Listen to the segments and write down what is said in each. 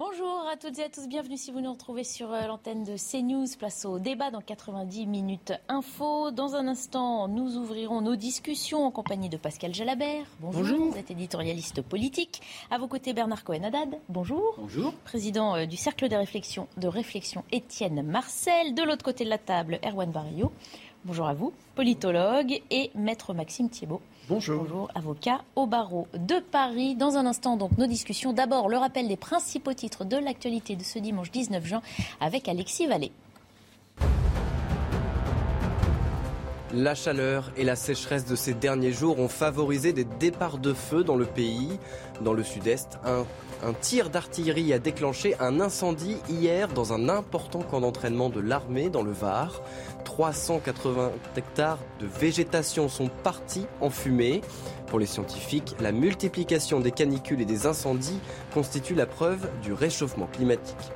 Bonjour à toutes et à tous, bienvenue si vous nous retrouvez sur euh, l'antenne de CNews. Place au débat dans 90 minutes info. Dans un instant, nous ouvrirons nos discussions en compagnie de Pascal Jalabert. Bonjour. Vous êtes éditorialiste politique. À vos côtés, Bernard Cohen-Haddad. Bonjour. Bonjour. Président euh, du Cercle des réflexions, de réflexion, Étienne Marcel. De l'autre côté de la table, Erwan Barrio. Bonjour à vous, politologue et maître Maxime Thiebaud. Bonjour. Bonjour, avocat au barreau de Paris. Dans un instant, donc, nos discussions. D'abord, le rappel des principaux titres de l'actualité de ce dimanche 19 juin avec Alexis Vallée. La chaleur et la sécheresse de ces derniers jours ont favorisé des départs de feu dans le pays. Dans le sud-est, un, un tir d'artillerie a déclenché un incendie hier dans un important camp d'entraînement de l'armée dans le Var. 380 hectares de végétation sont partis en fumée. Pour les scientifiques, la multiplication des canicules et des incendies constitue la preuve du réchauffement climatique.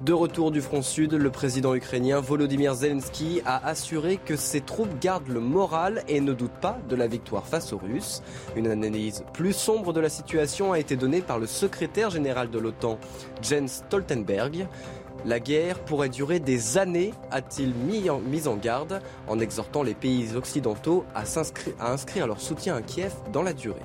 De retour du front sud, le président ukrainien Volodymyr Zelensky a assuré que ses troupes gardent le moral et ne doutent pas de la victoire face aux Russes. Une analyse plus sombre de la situation a été donnée par le secrétaire général de l'OTAN, Jens Stoltenberg. La guerre pourrait durer des années, a-t-il mis en, garde, en exhortant les pays occidentaux à inscrire leur soutien à Kiev dans la durée.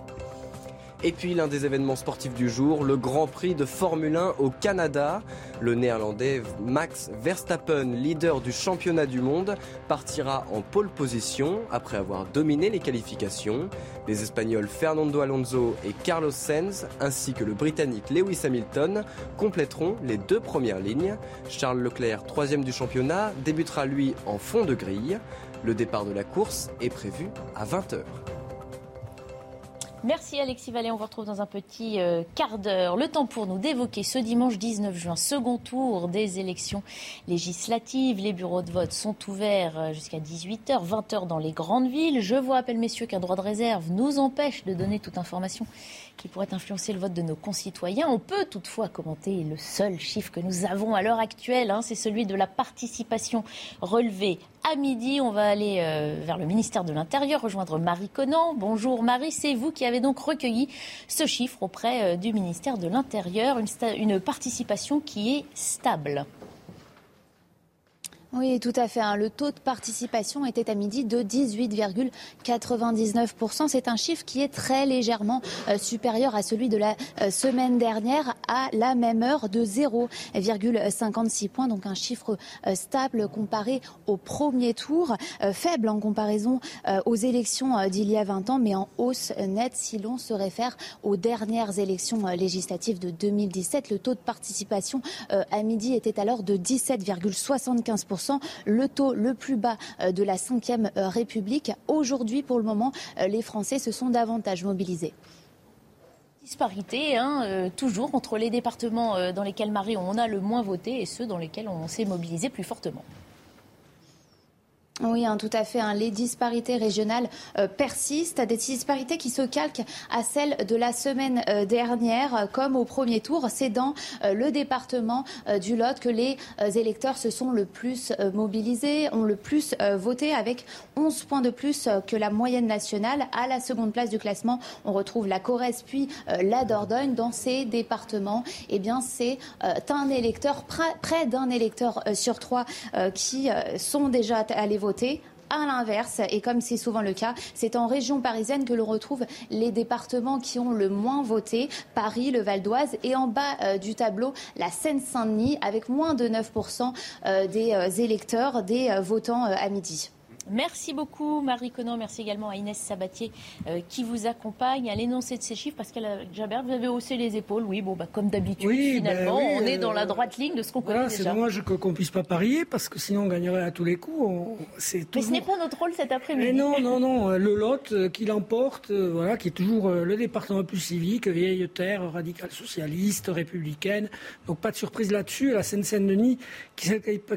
Et puis l'un des événements sportifs du jour, le Grand Prix de Formule 1 au Canada. Le néerlandais Max Verstappen, leader du championnat du monde, partira en pole position après avoir dominé les qualifications. Les Espagnols Fernando Alonso et Carlos Sainz, ainsi que le Britannique Lewis Hamilton, compléteront les deux premières lignes. Charles Leclerc, troisième du championnat, débutera lui en fond de grille. Le départ de la course est prévu à 20h. Merci Alexis Vallée. On vous retrouve dans un petit euh, quart d'heure. Le temps pour nous d'évoquer ce dimanche 19 juin, second tour des élections législatives. Les bureaux de vote sont ouverts euh, jusqu'à 18h, 20h dans les grandes villes. Je vous rappelle, messieurs, qu'un droit de réserve nous empêche de donner toute information qui pourrait influencer le vote de nos concitoyens. On peut toutefois commenter le seul chiffre que nous avons à l'heure actuelle, hein, c'est celui de la participation relevée à midi. On va aller euh, vers le ministère de l'Intérieur, rejoindre Marie Conan. Bonjour Marie, c'est vous qui avez donc recueilli ce chiffre auprès euh, du ministère de l'Intérieur, une, une participation qui est stable. Oui, tout à fait. Hein. Le taux de participation était à midi de 18,99%. C'est un chiffre qui est très légèrement euh, supérieur à celui de la euh, semaine dernière à la même heure de 0,56 points. Donc un chiffre euh, stable comparé au premier tour, faible en comparaison aux élections d'il y a 20 ans, mais en hausse nette si l'on se réfère aux dernières élections législatives de 2017. Le taux de participation à midi était alors de 17,75% le taux le plus bas euh, de la Ve euh, République. Aujourd'hui, pour le moment, euh, les Français se sont davantage mobilisés disparité, hein, toujours entre les départements dans lesquels Marie on a le moins voté et ceux dans lesquels on s'est mobilisé plus fortement. Oui, hein, tout à fait. Hein. Les disparités régionales euh, persistent, des disparités qui se calquent à celles de la semaine euh, dernière, euh, comme au premier tour. C'est dans le département du Lot que les électeurs se sont le plus mobilisés, ont le plus voté, avec 11 points de plus que la moyenne nationale. À la seconde place du classement, on retrouve la Corrèze puis la Dordogne. Dans ces départements, eh bien, c'est un électeur, près d'un électeur sur trois qui sont déjà allés voter à l'inverse, et comme c'est souvent le cas, c'est en région parisienne que l'on retrouve les départements qui ont le moins voté, Paris, le Val d'Oise, et en bas euh, du tableau, la Seine-Saint-Denis, avec moins de 9% euh, des euh, électeurs, des votants à midi. Merci beaucoup Marie Conan, merci également à Inès Sabatier euh, qui vous accompagne à l'énoncé de ces chiffres. Pascal Jabert, vous avez haussé les épaules. Oui, bon, bah, comme d'habitude, finalement, ben on est dans la euh, droite ligne de ce qu'on connaît déjà. C'est dommage qu'on ne puisse pas parier parce que sinon on gagnerait à tous les coups. On, Mais ce n'est pas notre rôle cet après-midi. non, non, non. Le Lot euh, qui l'emporte, voilà, qui est toujours le département plus civique, vieille terre, radicale socialiste, républicaine. Donc pas de surprise là-dessus. La Seine-Saint-Denis qui,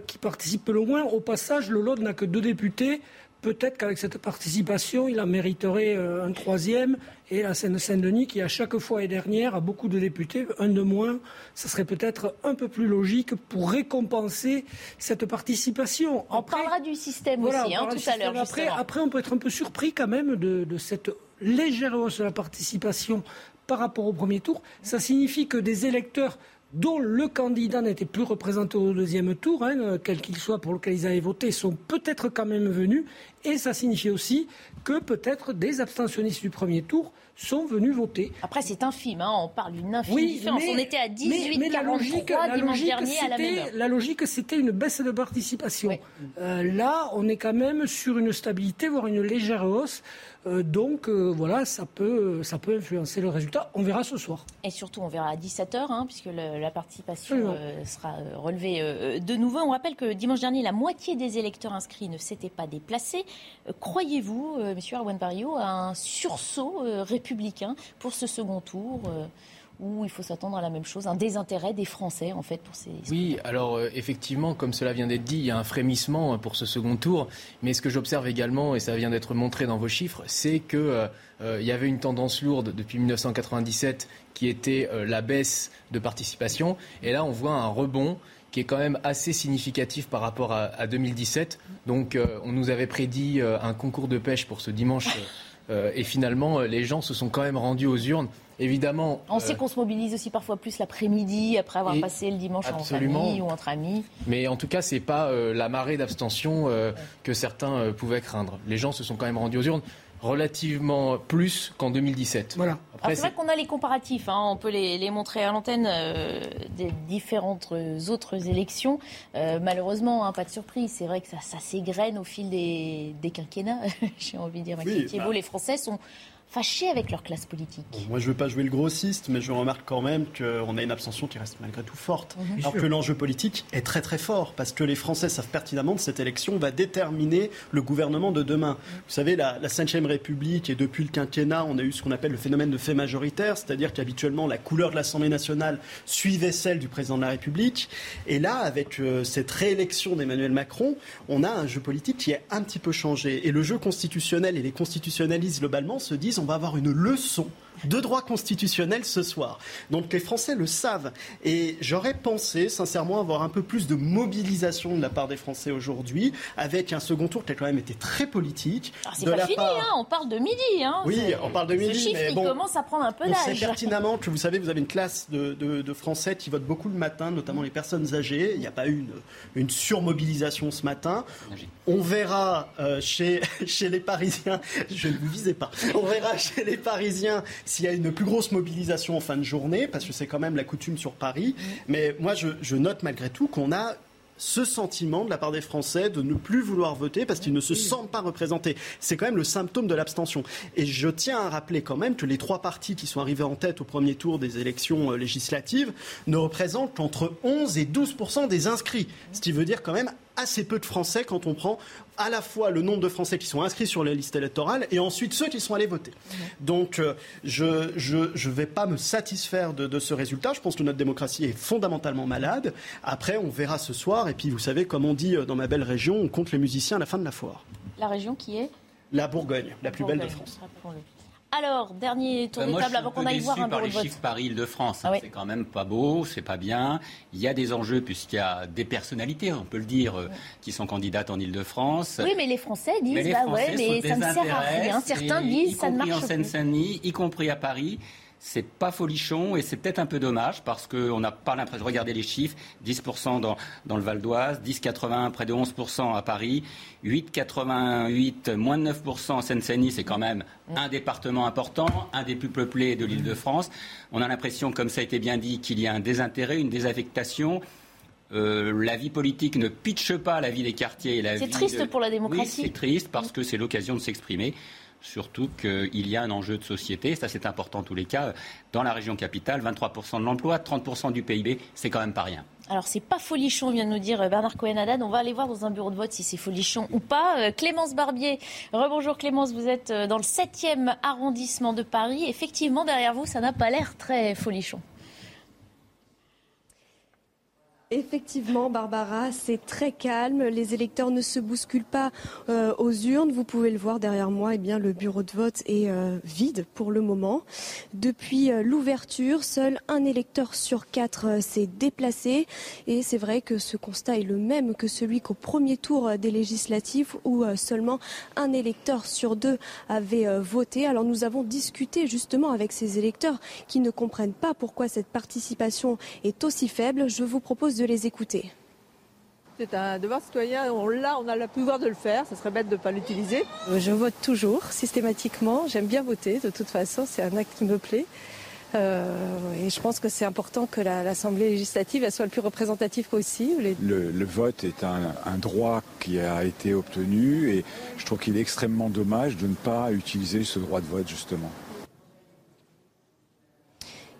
qui participe le moins. Au passage, le Lot n'a que deux députés peut-être qu'avec cette participation, il en mériterait euh, un troisième. Et la Seine-Saint-Denis, qui à chaque fois est dernière, a beaucoup de députés, un de moins, ça serait peut-être un peu plus logique pour récompenser cette participation. On parlera du système aussi, hein, tout à l'heure. Après, après, on peut être un peu surpris quand même de, de cette légère hausse de la participation par rapport au premier tour. Ça signifie que des électeurs dont le candidat n'était plus représenté au deuxième tour, hein, quel qu'il soit pour lequel ils avaient voté, sont peut-être quand même venus. Et ça signifie aussi que peut-être des abstentionnistes du premier tour sont venus voter. Après, c'est infime, hein, on parle d'une infime différence. on était à 18 mais, la logique, la logique, dernier à la même La logique, c'était une baisse de participation. Euh, là, on est quand même sur une stabilité, voire une légère hausse. Euh, donc euh, voilà, ça peut, ça peut influencer le résultat. On verra ce soir. Et surtout, on verra à 17h, hein, puisque la participation sera relevée de nouveau. On rappelle que dimanche dernier, la moitié des électeurs inscrits ne s'étaient pas déplacés. Croyez-vous, Monsieur Arwan Barrio, à un sursaut républicain pour ce second tour euh, où il faut s'attendre à la même chose, un désintérêt des Français en fait pour ces. Oui, alors euh, effectivement, comme cela vient d'être dit, il y a un frémissement pour ce second tour. Mais ce que j'observe également, et ça vient d'être montré dans vos chiffres, c'est qu'il euh, y avait une tendance lourde depuis 1997 qui était la baisse de participation. Et là, on voit un rebond qui est quand même assez significatif par rapport à, 2017. Donc, on nous avait prédit un concours de pêche pour ce dimanche. Euh, et finalement, euh, les gens se sont quand même rendus aux urnes. Évidemment. On sait euh, qu'on se mobilise aussi parfois plus l'après-midi, après avoir passé le dimanche en famille ou entre amis. Mais en tout cas, ce n'est pas la marée d'abstention que certains pouvaient craindre. Les gens se sont quand même rendus aux urnes relativement plus qu'en 2017. Voilà. c'est vrai qu'on a les comparatifs, hein. on peut les, montrer à l'antenne euh, des différentes autres élections. Euh, malheureusement, hein, pas de surprise, c'est vrai que ça, ça s'égrène au fil des, quinquennats, j'ai envie de dire. Oui, bah. Les Français sont fâchés avec leur classe politique. moi, je ne veux pas jouer le grossiste, mais je remarque quand même qu'on a une abstention qui reste malgré tout forte. Mhm. Alors que l'enjeu politique est très très fort, parce que les Français savent pertinemment que cette élection va déterminer le gouvernement de demain. Vous savez, la, la 5 République, et depuis le quinquennat, on a eu ce qu'on appelle le phénomène de fait majoritaire, c'est-à-dire qu'habituellement, la couleur de l'Assemblée nationale suivait celle du président de la République. Et là, avec euh, cette réélection d'Emmanuel Macron, on a un jeu politique qui est un petit peu changé. Et le jeu constitutionnel et les constitutionnalistes globalement se disent on va avoir une leçon de droit constitutionnel ce soir. Donc les Français le savent. Et j'aurais pensé, sincèrement, avoir un peu plus de mobilisation de la part des Français aujourd'hui, avec un second tour qui a quand même été très politique. Ah, c'est pas fini, hein, on parle de midi. Hein, oui, on parle de midi. Ce chiffre, mais bon, il commence à prendre un peu d'âge. On sait pertinemment que vous savez, vous avez une classe de, de, Français qui votent beaucoup le matin, notamment les personnes âgées. Il n'y a pas eu une, une, surmobilisation ce matin. On verra euh, chez, chez les Parisiens, je ne vous visais pas, on verra chez les Parisiens s'il y a une plus grosse mobilisation en fin de journée, parce que c'est quand même la coutume sur Paris. Mais moi, je, note malgré tout qu'on a ce sentiment de la part des Français de ne plus vouloir voter parce qu'ils ne se sentent pas représentés. C'est quand même le symptôme de l'abstention. Et je tiens à rappeler quand même que les trois partis qui sont arrivés en tête au premier tour des élections euh, législatives ne représentent qu'entre 11 et 12% des inscrits. Ce qui veut dire quand même assez peu de Français quand on prend à la fois le nombre de Français qui sont inscrits sur les listes électorales et ensuite ceux qui sont allés voter. Donc euh, je ne vais pas me satisfaire de, ce résultat. Je pense que notre démocratie est fondamentalement malade. Après, on verra ce soir. Et puis, vous savez, comme on dit euh, dans ma belle région, on compte les musiciens à la fin de la foire. La région qui est La Bourgogne, la, plus belle de France. Alors, dernier tour bah, de table avant qu'on aille voir un par les chiffres Paris-Île-de-France. Ah c'est quand même pas beau, c'est pas bien. Il y a des enjeux puisqu'il y a des personnalités, on peut le dire, euh, qui sont candidates en Île-de-France. Oui, mais les Français disent, bah ouais, mais ça ne sert à rien. Certains disent, ça ne marche pas. Y compris en Seine-Saint-Denis, y compris à Paris c'est pas folichon et c'est peut-être un peu dommage parce qu'on n'a pas l'impression. Regardez les chiffres 10% dans, dans, le Val d'Oise, 10,81 près de 11% à Paris, 8,88 moins de 9% en Seine-Saint-Denis. C'est quand même un département important, un des plus peuplés de l'île de France. On a l'impression, comme ça a été bien dit, qu'il y a un désintérêt, une désaffectation. Euh, la vie politique ne pitche pas la vie des quartiers. C'est triste pour la démocratie. Oui, c'est triste parce que c'est l'occasion de s'exprimer surtout qu'il y a un enjeu de société, ça c'est important en tous les cas. Dans la région capitale, 23% de l'emploi, 30% du PIB, c'est quand même pas rien. Alors c'est pas folichon, vient de nous dire Bernard Cohen-Haddad. On va aller voir dans un bureau de vote si c'est folichon ou pas. Euh, Clémence Barbier, rebonjour Clémence, vous êtes euh, dans le 7e arrondissement de Paris. Effectivement, derrière vous, ça n'a pas l'air très folichon. Effectivement, Barbara, c'est très calme. Les électeurs ne se bousculent pas euh, aux urnes. Vous pouvez le voir derrière moi. Eh bien, le bureau de vote est euh, vide pour le moment. Depuis euh, l'ouverture, seul un électeur sur quatre s'est déplacé. Et c'est vrai que ce constat est le même que celui qu'au premier tour des législatives, où seulement un électeur sur deux avait voté. Alors, nous avons discuté justement avec ces électeurs qui ne comprennent pas pourquoi cette participation est aussi faible. Je vous propose de de les écouter. C'est un devoir citoyen, on l'a, on a le pouvoir de le faire, ça serait bête de ne pas l'utiliser. Je vote toujours, systématiquement, j'aime bien voter, de toute façon, c'est un acte qui me plaît. Euh, et je pense que c'est important que l'Assemblée législative soit le plus représentative possible. Le, vote est un, un, droit qui a été obtenu et je trouve qu'il est extrêmement dommage de ne pas utiliser ce droit de vote justement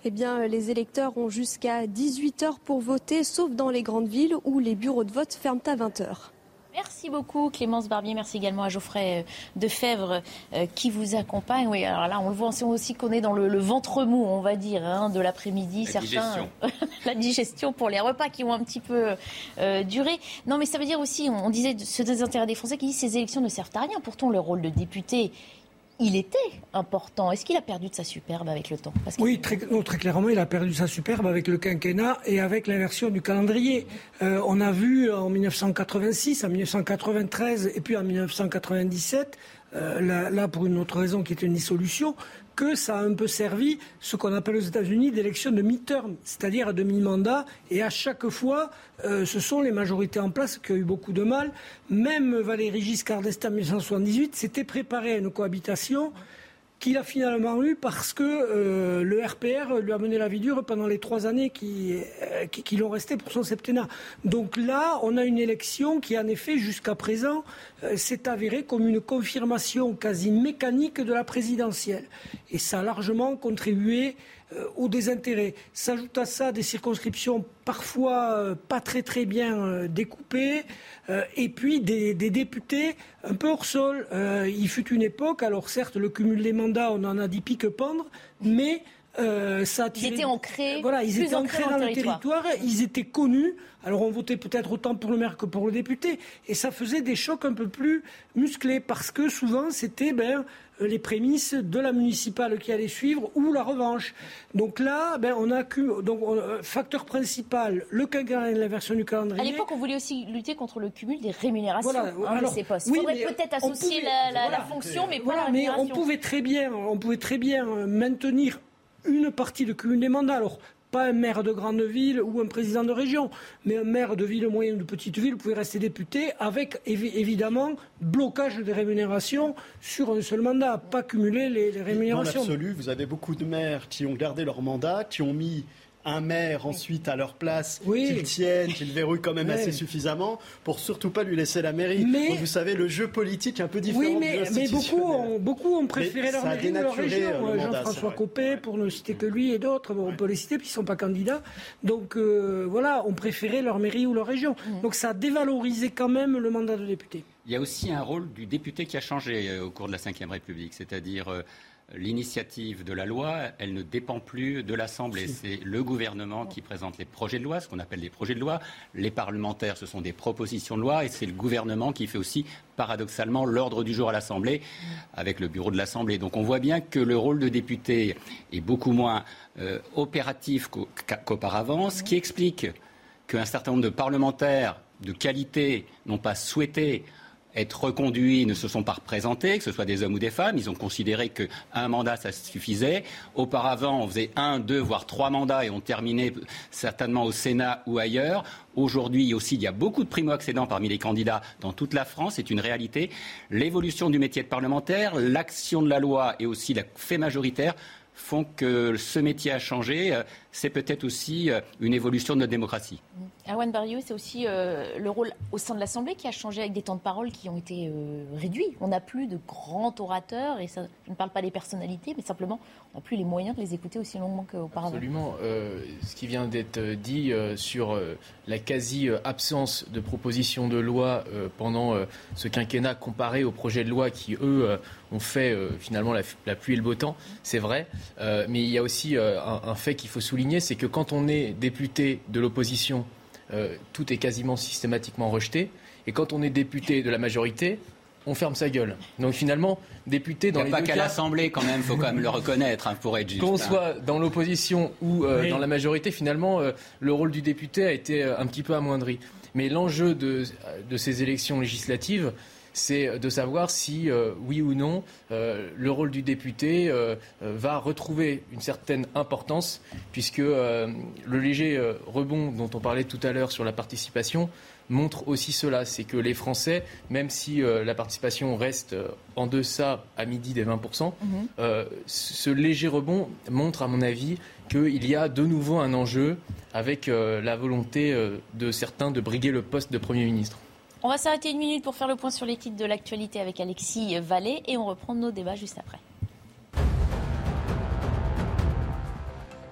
eh bien, euh, les électeurs ont jusqu'à 18 heures pour voter, sauf dans les grandes villes où les bureaux de vote ferment à 20 heures. Merci beaucoup Clémence Barbier, merci également à Geoffrey euh, Defebvre euh, qui vous accompagne. Oui, alors là on le voit aussi qu'on est dans le, ventre mou, on va dire, hein, de l'après-midi. La digestion. la digestion pour les repas qui ont un petit peu duré. Non mais ça veut dire aussi, on, disait ce désintérêt des Français qui disent ces élections ne servent à rien. Pourtant le rôle de député il était important. Est-ce qu'il a perdu de sa superbe avec le temps? Oui, très, clairement, il a perdu sa superbe avec le quinquennat et avec l'inversion du calendrier. Euh, on a vu en 1986, en 1993 et puis en 1997, euh, là, pour une autre raison qui est une dissolution, que ça a un peu servi ce qu'on appelle aux États-Unis d'élections de mi-term, c'est-à-dire à demi-mandat. Et à chaque fois, euh, ce sont les majorités en place qui ont eu beaucoup de mal. Même Valéry Giscard d'Estaing en 1978 s'était préparé à une cohabitation qu'il a finalement eu parce que euh, le RPR lui a mené la vie dure pendant les trois années qui, euh, qui, l'ont resté pour son septennat. Donc là, on a une élection qui, en effet, jusqu'à présent, euh, s'est avérée comme une confirmation quasi mécanique de la présidentielle. Et ça a largement contribué au désintérêt. S'ajoute à ça des circonscriptions parfois euh, pas très très bien euh, découpées, et puis des, députés un peu hors sol. il fut une époque, alors certes le cumul des mandats, on en a dit pique pendre, mais ça Ils étaient ancrés. Voilà, ils étaient ancrés dans, le territoire. Ils étaient connus. Alors on votait peut-être autant pour le maire que pour le député, et ça faisait des chocs un peu plus musclés parce que souvent c'était ben euh, les prémices de la municipale qui allait suivre ou la revanche. Donc là, ben, on a donc euh, facteur principal, le quinquennat l'inversion du calendrier. À l'époque, on voulait aussi lutter contre le cumul des rémunérations voilà, ces postes. Il faudrait peut-être associer la, fonction, mais pas la rémunération. Mais on pouvait très bien, on pouvait très bien maintenir une partie de cumul des mandats. Alors, pas un maire de grande ville ou un président de région, mais un maire de ville moyenne ou de petite ville pouvait rester député avec évidemment blocage des rémunérations sur un seul mandat, pas cumuler les, les rémunérations. Dans l'absolu, vous avez beaucoup de maires qui ont gardé leur mandat, qui ont mis un maire ensuite à leur place, oui. qu'ils tiennent, qu'ils verrouillent quand même assez suffisamment pour surtout pas lui laisser la mairie. Mais... vous savez, le jeu politique est un peu différent. Oui, mais, mais beaucoup, ont, beaucoup ont préféré leur mairie leur région. Euh, Jean-François Copé, pour ne citer que lui et d'autres, on peut les citer, puis ils ne sont pas candidats. Donc euh, voilà, ont préféré leur mairie ou leur région. Mmh. Donc ça a dévalorisé quand même le mandat de député. Il y a aussi un rôle du député qui a changé euh, au cours de la Ve République, c'est-à-dire l'initiative de la loi, elle ne dépend plus de l'Assemblée. C'est le gouvernement qui présente les projets de loi, ce qu'on appelle les projets de loi. Les parlementaires, ce sont des propositions de loi, et c'est le gouvernement qui fait aussi, paradoxalement, l'ordre du jour à l'Assemblée, avec le bureau de l'Assemblée. Donc on voit bien que le rôle de député est beaucoup moins euh, opératif qu'auparavant, ce qui explique qu'un certain nombre de parlementaires de qualité n'ont pas souhaité être reconduits ne se sont pas représentés, que ce soit des hommes ou des femmes. Ils ont considéré qu'un mandat, ça suffisait. Auparavant, on faisait un, deux, voire trois mandats et on terminait certainement au Sénat ou ailleurs. Aujourd'hui aussi, il y a beaucoup de primo-accédants parmi les candidats dans toute la France. C'est une réalité. L'évolution du métier de parlementaire, l'action de la loi et aussi la fait majoritaire font que ce métier a changé. Euh, c'est peut-être aussi euh, une évolution de notre démocratie. Erwan Barriou, c'est aussi euh, le rôle au sein de l'Assemblée qui a changé avec des temps de parole qui ont été réduits. On n'a plus de grands orateurs, et ça, je ne parle pas des personnalités, mais simplement on n'a plus les moyens de les écouter aussi longuement qu'auparavant. Absolument. ce qui vient d'être dit sur la quasi-absence de propositions de loi pendant ce quinquennat comparé aux projets de loi qui, eux, ont fait finalement la, pluie et le beau temps, c'est vrai. mais il y a aussi un, fait qu'il faut souligner, c'est que quand on est député de l'opposition tout est quasiment systématiquement rejeté. Et quand on est député de la majorité, on ferme sa gueule. Donc finalement, député dans Il n'y a pas qu'à l'Assemblée quand même, il faut quand même le reconnaître hein, pour être juste. Qu'on hein. soit dans l'opposition ou euh, dans la majorité, finalement, euh, le rôle du député a été euh, un petit peu amoindri. Mais l'enjeu de, de ces élections législatives, c'est de savoir si, euh, oui ou non, euh, le rôle du député euh, va retrouver une certaine importance, puisque le léger rebond dont on parlait tout à l'heure sur la participation montre aussi cela, c'est que les Français, même si la participation reste en deçà à midi des 20%, mhm. ce léger rebond montre, à mon avis, qu'il y a de nouveau un enjeu avec la volonté de certains de briguer le poste de Premier ministre. On va s'arrêter une minute pour faire le point sur les titres de l'actualité avec Alexis Vallée et on reprend nos débats juste après.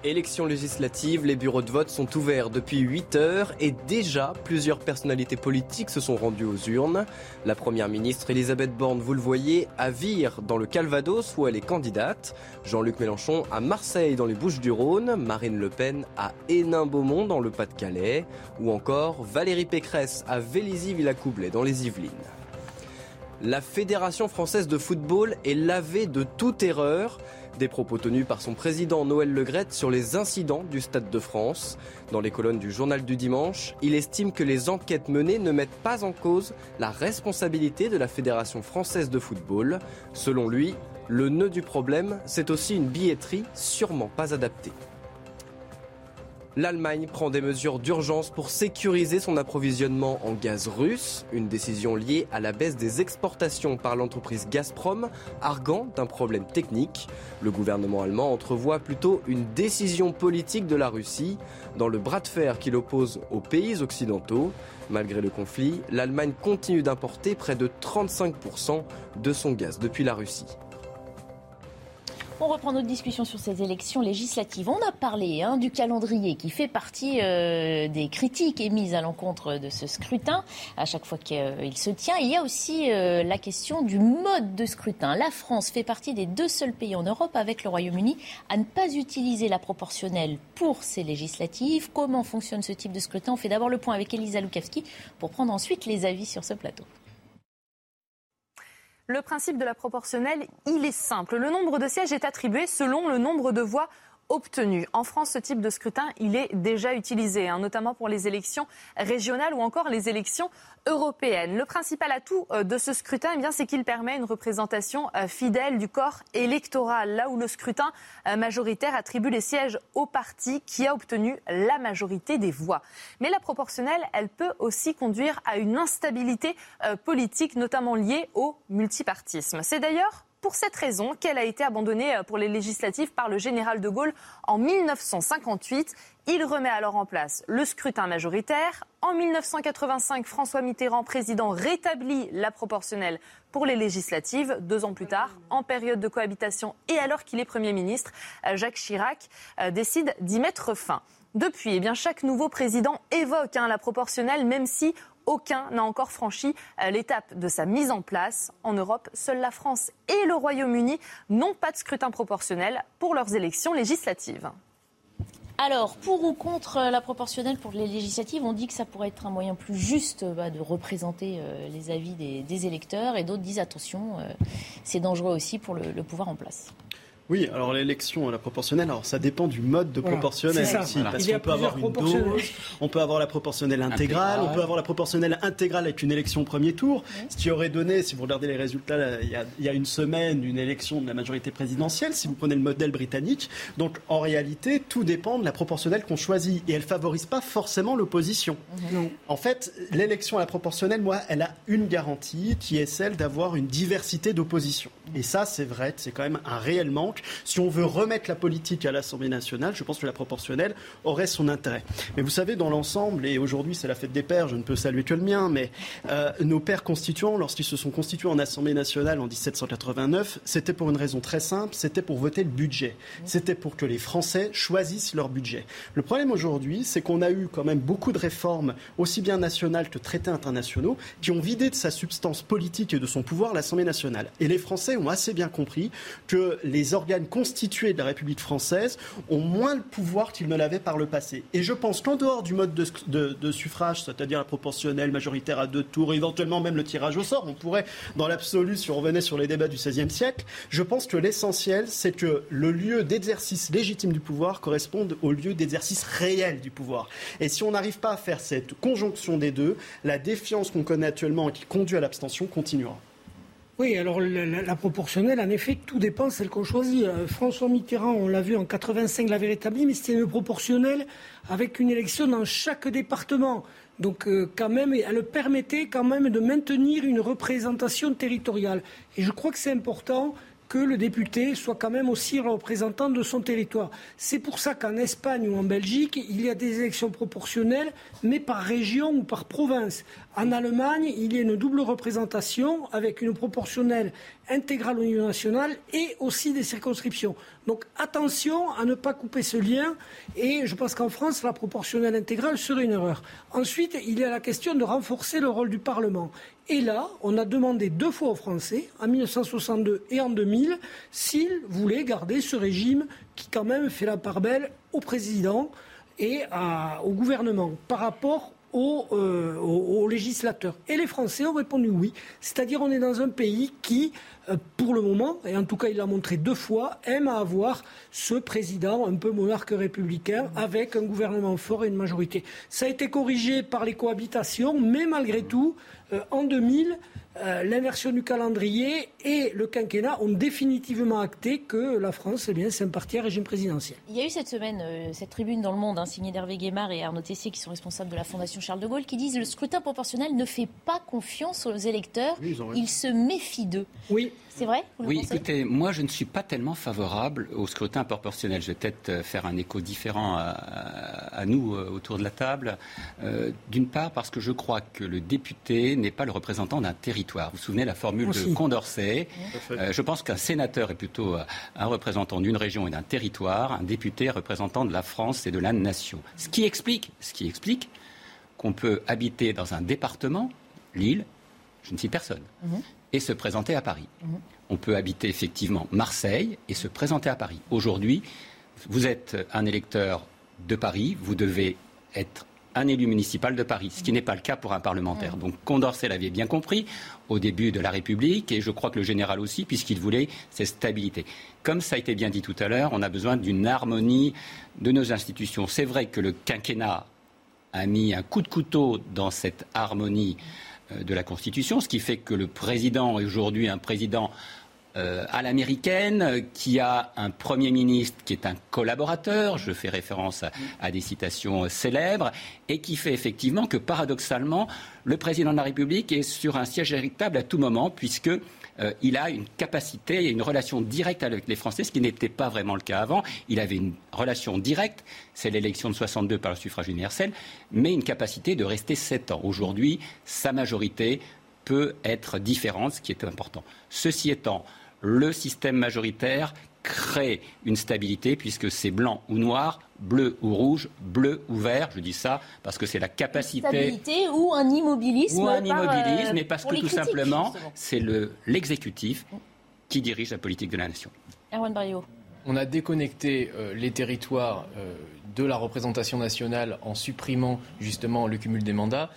Élections législatives, les bureaux de vote sont ouverts depuis 8 heures et déjà plusieurs personnalités politiques se sont rendues aux urnes. La première ministre Elisabeth Borne, vous le voyez, à Vire dans le Calvados où elle est candidate. Jean-Luc Mélenchon à Marseille dans les Bouches-du-Rhône. Marine Le Pen à Hénin-Beaumont dans le Pas-de-Calais. Ou encore Valérie Pécresse à Vélizy-Villacoublay dans les Yvelines. La Fédération française de football est lavée de toute erreur. Des propos tenus par son président Noël Legrette sur les incidents du Stade de France. Dans les colonnes du journal du dimanche, il estime que les enquêtes menées ne mettent pas en cause la responsabilité de la Fédération française de football. Selon lui, le nœud du problème, c'est aussi une billetterie sûrement pas adaptée. L'Allemagne prend des mesures d'urgence pour sécuriser son approvisionnement en gaz russe, une décision liée à la baisse des exportations par l'entreprise Gazprom, arguant d'un problème technique. Le gouvernement allemand entrevoit plutôt une décision politique de la Russie dans le bras de fer qui l'oppose aux pays occidentaux. Malgré le conflit, l'Allemagne continue d'importer près de 35% de son gaz depuis la Russie. On reprend notre discussion sur ces élections législatives. On a parlé hein, du calendrier qui fait partie euh, des critiques émises à l'encontre de ce scrutin à chaque fois qu'il se tient. Il y a aussi euh, la question du mode de scrutin. La France fait partie des deux seuls pays en Europe avec le Royaume-Uni à ne pas utiliser la proportionnelle pour ces législatives. Comment fonctionne ce type de scrutin? On fait d'abord le point avec Elisa Lukavski pour prendre ensuite les avis sur ce plateau. Le principe de la proportionnelle, il est simple. Le nombre de sièges est attribué selon le nombre de voix obtenu. En France, ce type de scrutin, il est déjà utilisé, hein, notamment pour les élections régionales ou encore les élections européennes. Le principal atout euh, de ce scrutin, eh c'est qu'il permet une représentation euh, fidèle du corps électoral, là où le scrutin euh, majoritaire attribue les sièges au parti qui a obtenu la majorité des voix. Mais la proportionnelle, elle peut aussi conduire à une instabilité politique, notamment liée au multipartisme. C'est d'ailleurs pour cette raison qu'elle a été abandonnée euh, pour les législatives par le général de Gaulle en 1958. Il remet alors en place le scrutin majoritaire. En 1985, François Mitterrand, président, rétablit la proportionnelle pour les législatives. Deux ans plus tard, en période de cohabitation et alors qu'il est Premier ministre, euh, Jacques Chirac euh, décide d'y mettre fin. Depuis, eh bien, chaque nouveau président évoque hein, la proportionnelle, même si aucun n'a encore franchi euh, l'étape de sa mise en place. En Europe, seules la France et le Royaume-Uni n'ont pas de scrutin proportionnel pour leurs élections législatives. Alors, pour ou contre la proportionnelle pour les législatives, on dit que ça pourrait être un moyen plus juste bah, de représenter euh, les avis des, électeurs, et d'autres disent attention, euh, c'est dangereux aussi pour le pouvoir en place. Oui, alors l'élection à la proportionnelle, alors ça dépend du mode de proportionnelle aussi, parce qu'on peut avoir une dose, on peut avoir la proportionnelle intégrale, on peut avoir la proportionnelle intégrale avec une élection au premier tour, ce qui aurait donné, si vous regardez les résultats, il y, a, il y, a, une semaine, une élection de la majorité présidentielle, si vous prenez le modèle britannique. Donc en réalité, tout dépend de la proportionnelle qu'on choisit, et elle favorise pas forcément l'opposition. En fait, l'élection à la proportionnelle, moi, elle a une garantie, qui est celle d'avoir une diversité d'opposition. Et ça, c'est vrai, c'est quand même un réel manque si on veut remettre la politique à l'Assemblée nationale, je pense que la proportionnelle aurait son intérêt. Mais vous savez, dans l'ensemble, et aujourd'hui c'est la fête des pères, je ne peux saluer que le mien, mais euh, nos pères constituants, lorsqu'ils se sont constitués en Assemblée nationale en 1789, c'était pour une raison très simple, c'était pour voter le budget. C'était pour que les Français choisissent leur budget. Le problème aujourd'hui, c'est qu'on a eu quand même beaucoup de réformes, aussi bien nationales que traités internationaux, qui ont vidé de sa substance politique et de son pouvoir l'Assemblée nationale. Et les Français ont assez bien compris que les organes constitués de la République française ont moins le pouvoir qu'ils ne l'avaient par le passé. Et je pense qu'en dehors du mode de, suffrage, c'est-à-dire la proportionnelle, majoritaire à deux tours, éventuellement même le tirage au sort, on pourrait, dans l'absolu, si on revenait sur les débats du XVIe siècle, je pense que l'essentiel, c'est que le lieu d'exercice légitime du pouvoir corresponde au lieu d'exercice réel du pouvoir. Et si on n'arrive pas à faire cette conjonction des deux, la défiance qu'on connaît actuellement et qui conduit à l'abstention continuera. Oui, alors la, proportionnelle, en effet, tout dépend de celle qu'on choisit. Euh, François Mitterrand, on l'a vu en 85, l'avait établi, mais c'était une proportionnelle avec une élection dans chaque département. Donc, euh, quand même, elle permettait quand même de maintenir une représentation territoriale. Et je crois que c'est important que le député soit quand même aussi représentant de son territoire. C'est pour ça qu'en Espagne ou en Belgique, il y a des élections proportionnelles, mais par région ou par province. En Allemagne, il y a une double représentation avec une proportionnelle intégrale au niveau national et aussi des circonscriptions. Donc attention à ne pas couper ce lien et je pense qu'en France, la proportionnelle intégrale serait une erreur. Ensuite, il y a la question de renforcer le rôle du Parlement. Et là, on a demandé deux fois aux Français, en 1962 et en 2000, s'ils voulaient garder ce régime qui quand même fait la part belle au président et au gouvernement. Par rapport euh, aux, législateurs. Et les Français ont répondu oui. C'est-à-dire on est dans un pays qui, euh, pour le moment, et en tout cas il l'a montré deux fois, aime à avoir ce président un peu monarque républicain avec un gouvernement fort et une majorité. Ça a été corrigé par les cohabitations, mais malgré tout, euh, en 2000, euh, l'inversion du calendrier et le quinquennat ont définitivement acté que la France, eh bien, c'est un parti à régime présidentiel. Il y a eu cette semaine euh, cette tribune dans le Monde, hein, signée d'Hervé Guémard et Arnaud Tessier, qui sont responsables de la Fondation Charles de Gaulle, qui disent que le scrutin proportionnel ne fait pas confiance aux électeurs, il se méfie d'eux. Oui. C'est vrai? Oui, écoutez, moi je ne suis pas tellement favorable au scrutin proportionnel. Je vais peut-être euh, faire un écho différent à, nous euh, autour de la table. Euh, d'une part parce que je crois que le député n'est pas le représentant d'un territoire. Vous vous souvenez la formule de Condorcet? Je pense qu'un sénateur est plutôt un représentant d'une région et d'un territoire, un député représentant de la France et de la nation. Ce qui explique, ce qui explique qu'on peut habiter dans un département, Lille, je ne cite personne, mhm et se présenter à Paris. Mhm. On peut habiter effectivement Marseille et se présenter à Paris. Aujourd'hui, vous êtes un électeur de Paris, vous devez être un élu municipal de Paris, ce qui n'est pas le cas pour un parlementaire. Mhm. Donc Condorcet l'avait bien compris au début de la République, et je crois que le général aussi, puisqu'il voulait cette stabilité. Comme ça a été bien dit tout à l'heure, on a besoin d'une harmonie de nos institutions. C'est vrai que le quinquennat a mis un coup de couteau dans cette harmonie de la Constitution, ce qui fait que le président est aujourd'hui un président euh, à l'américaine, qui a un Premier ministre qui est un collaborateur, je fais référence à, des citations célèbres, et qui fait effectivement que paradoxalement, le président de la République est sur un siège véritable à tout moment, puisque euh, il a une capacité et une relation directe avec les Français, ce qui n'était pas vraiment le cas avant. Il avait une relation directe, c'est l'élection de 62 par le suffrage universel, mais une capacité de rester sept ans. Aujourd'hui, sa majorité peut être différente, ce qui est important. Ceci étant, le système majoritaire crée une stabilité puisque c'est blanc ou noir, bleu ou rouge, bleu ou vert. Je dis ça parce que c'est la capacité. Stabilité ou un immobilisme. Ou un immobilisme, mais parce que tout simplement, c'est l'exécutif qui dirige la politique de la nation. Erwan Barrio. On a déconnecté euh, les territoires euh, de la représentation nationale en supprimant justement le cumul des mandats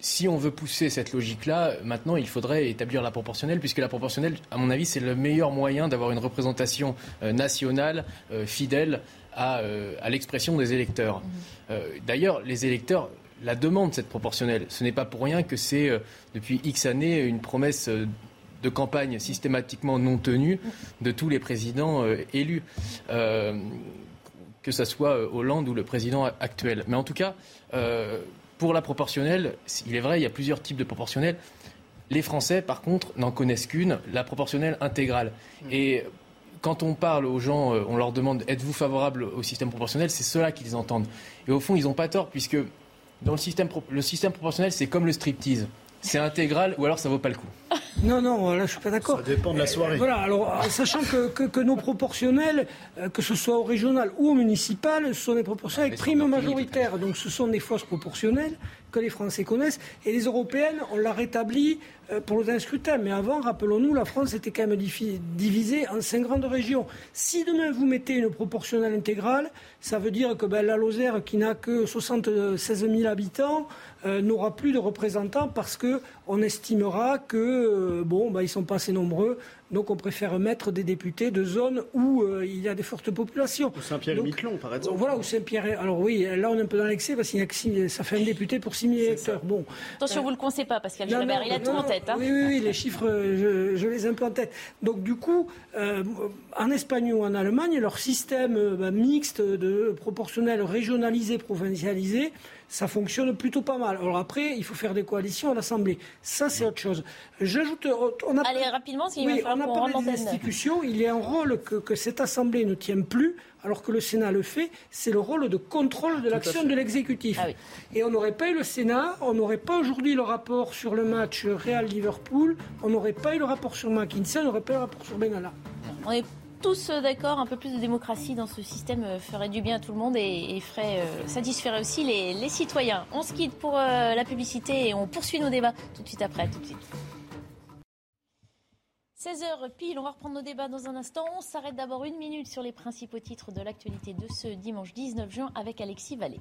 si on veut pousser cette logique-là, maintenant, il faudrait établir la proportionnelle, puisque la proportionnelle, à mon avis, c'est le meilleur moyen d'avoir une représentation euh, nationale euh, fidèle euh, à, l'expression des électeurs. Mmh. D'ailleurs, les électeurs la demandent, cette proportionnelle. Ce n'est pas pour rien que c'est, depuis X années, une promesse de campagne systématiquement non tenue de tous les présidents élus, que ce soit Hollande ou le président actuel. Mais en tout cas, pour la proportionnelle, il est vrai, il y a plusieurs types de proportionnelles. Les Français, par contre, n'en connaissent qu'une, la proportionnelle intégrale. Mm. Et quand on parle aux gens, euh, on leur demande êtes-vous favorable au système proportionnel, c'est cela qu'ils entendent. Et au fond, ils n'ont pas tort, puisque dans le système, le système proportionnel, c'est comme le striptease. C'est intégral ou alors ça vaut pas le coup. Non, non, là je suis pas d'accord. Ça dépend de la soirée. Voilà, alors sachant que, que, nos proportionnels, que ce soit au régional ou au municipal, ce sont des proportionnels avec prime majoritaire. Donc ce sont des fausses proportionnelles que les Français connaissent. Et les Européennes, on l'a rétabli euh, pour le dernier scrutin. Mais avant, rappelons-nous, la France était quand même divisée en cinq grandes régions. Si demain vous mettez une proportionnelle intégrale, ça veut dire que ben, la Lozère, qui n'a que 76 000 habitants, euh, n'aura plus de représentants parce qu'on estimera que euh, bon, ben, ils sont pas assez nombreux donc on préfère mettre des députés de zones où euh, il y a des fortes populations. Ou Saint-Pierre-et-Miquelon, par exemple. Voilà, ou Saint-Pierre. Alors oui, là on est un peu dans l'excès parce que ça fait un député pour 6 000 électeurs. Bon. Attention, euh, vous ne le coincez pas, Pascal Gilbert, il a tout en tête. Hein. Oui, oui, oui, les chiffres, je, les peu en tête. Donc du coup, euh, en Espagne ou en Allemagne, leur système bah, mixte de proportionnel régionalisé, provincialisé, ça fonctionne plutôt pas mal. Alors après, il faut faire des coalitions à l'Assemblée. Ça, c'est autre chose. J'ajoute. On a, Allez, rapidement, s'il oui, on a parlé des institutions. Il y a un rôle que, que, cette Assemblée ne tient plus, alors que le Sénat le fait. C'est le rôle de contrôle de l'action de l'exécutif. Ah Et on n'aurait pas eu le Sénat, on n'aurait pas aujourd'hui le rapport sur le match Real-Liverpool, on n'aurait pas eu le rapport sur McKinsey, on n'aurait pas eu le rapport sur Benalla. On est tous euh, d'accord, un peu plus de démocratie dans ce système euh, ferait du bien à tout le monde et, ferait euh, satisferait aussi les, citoyens. On se quitte pour la publicité et on poursuit nos débats tout de suite après. Tout de suite. 16h pile, on va reprendre nos débats dans un instant. On s'arrête d'abord une minute sur les principaux titres de l'actualité de ce dimanche 19 juin avec Alexis Vallée.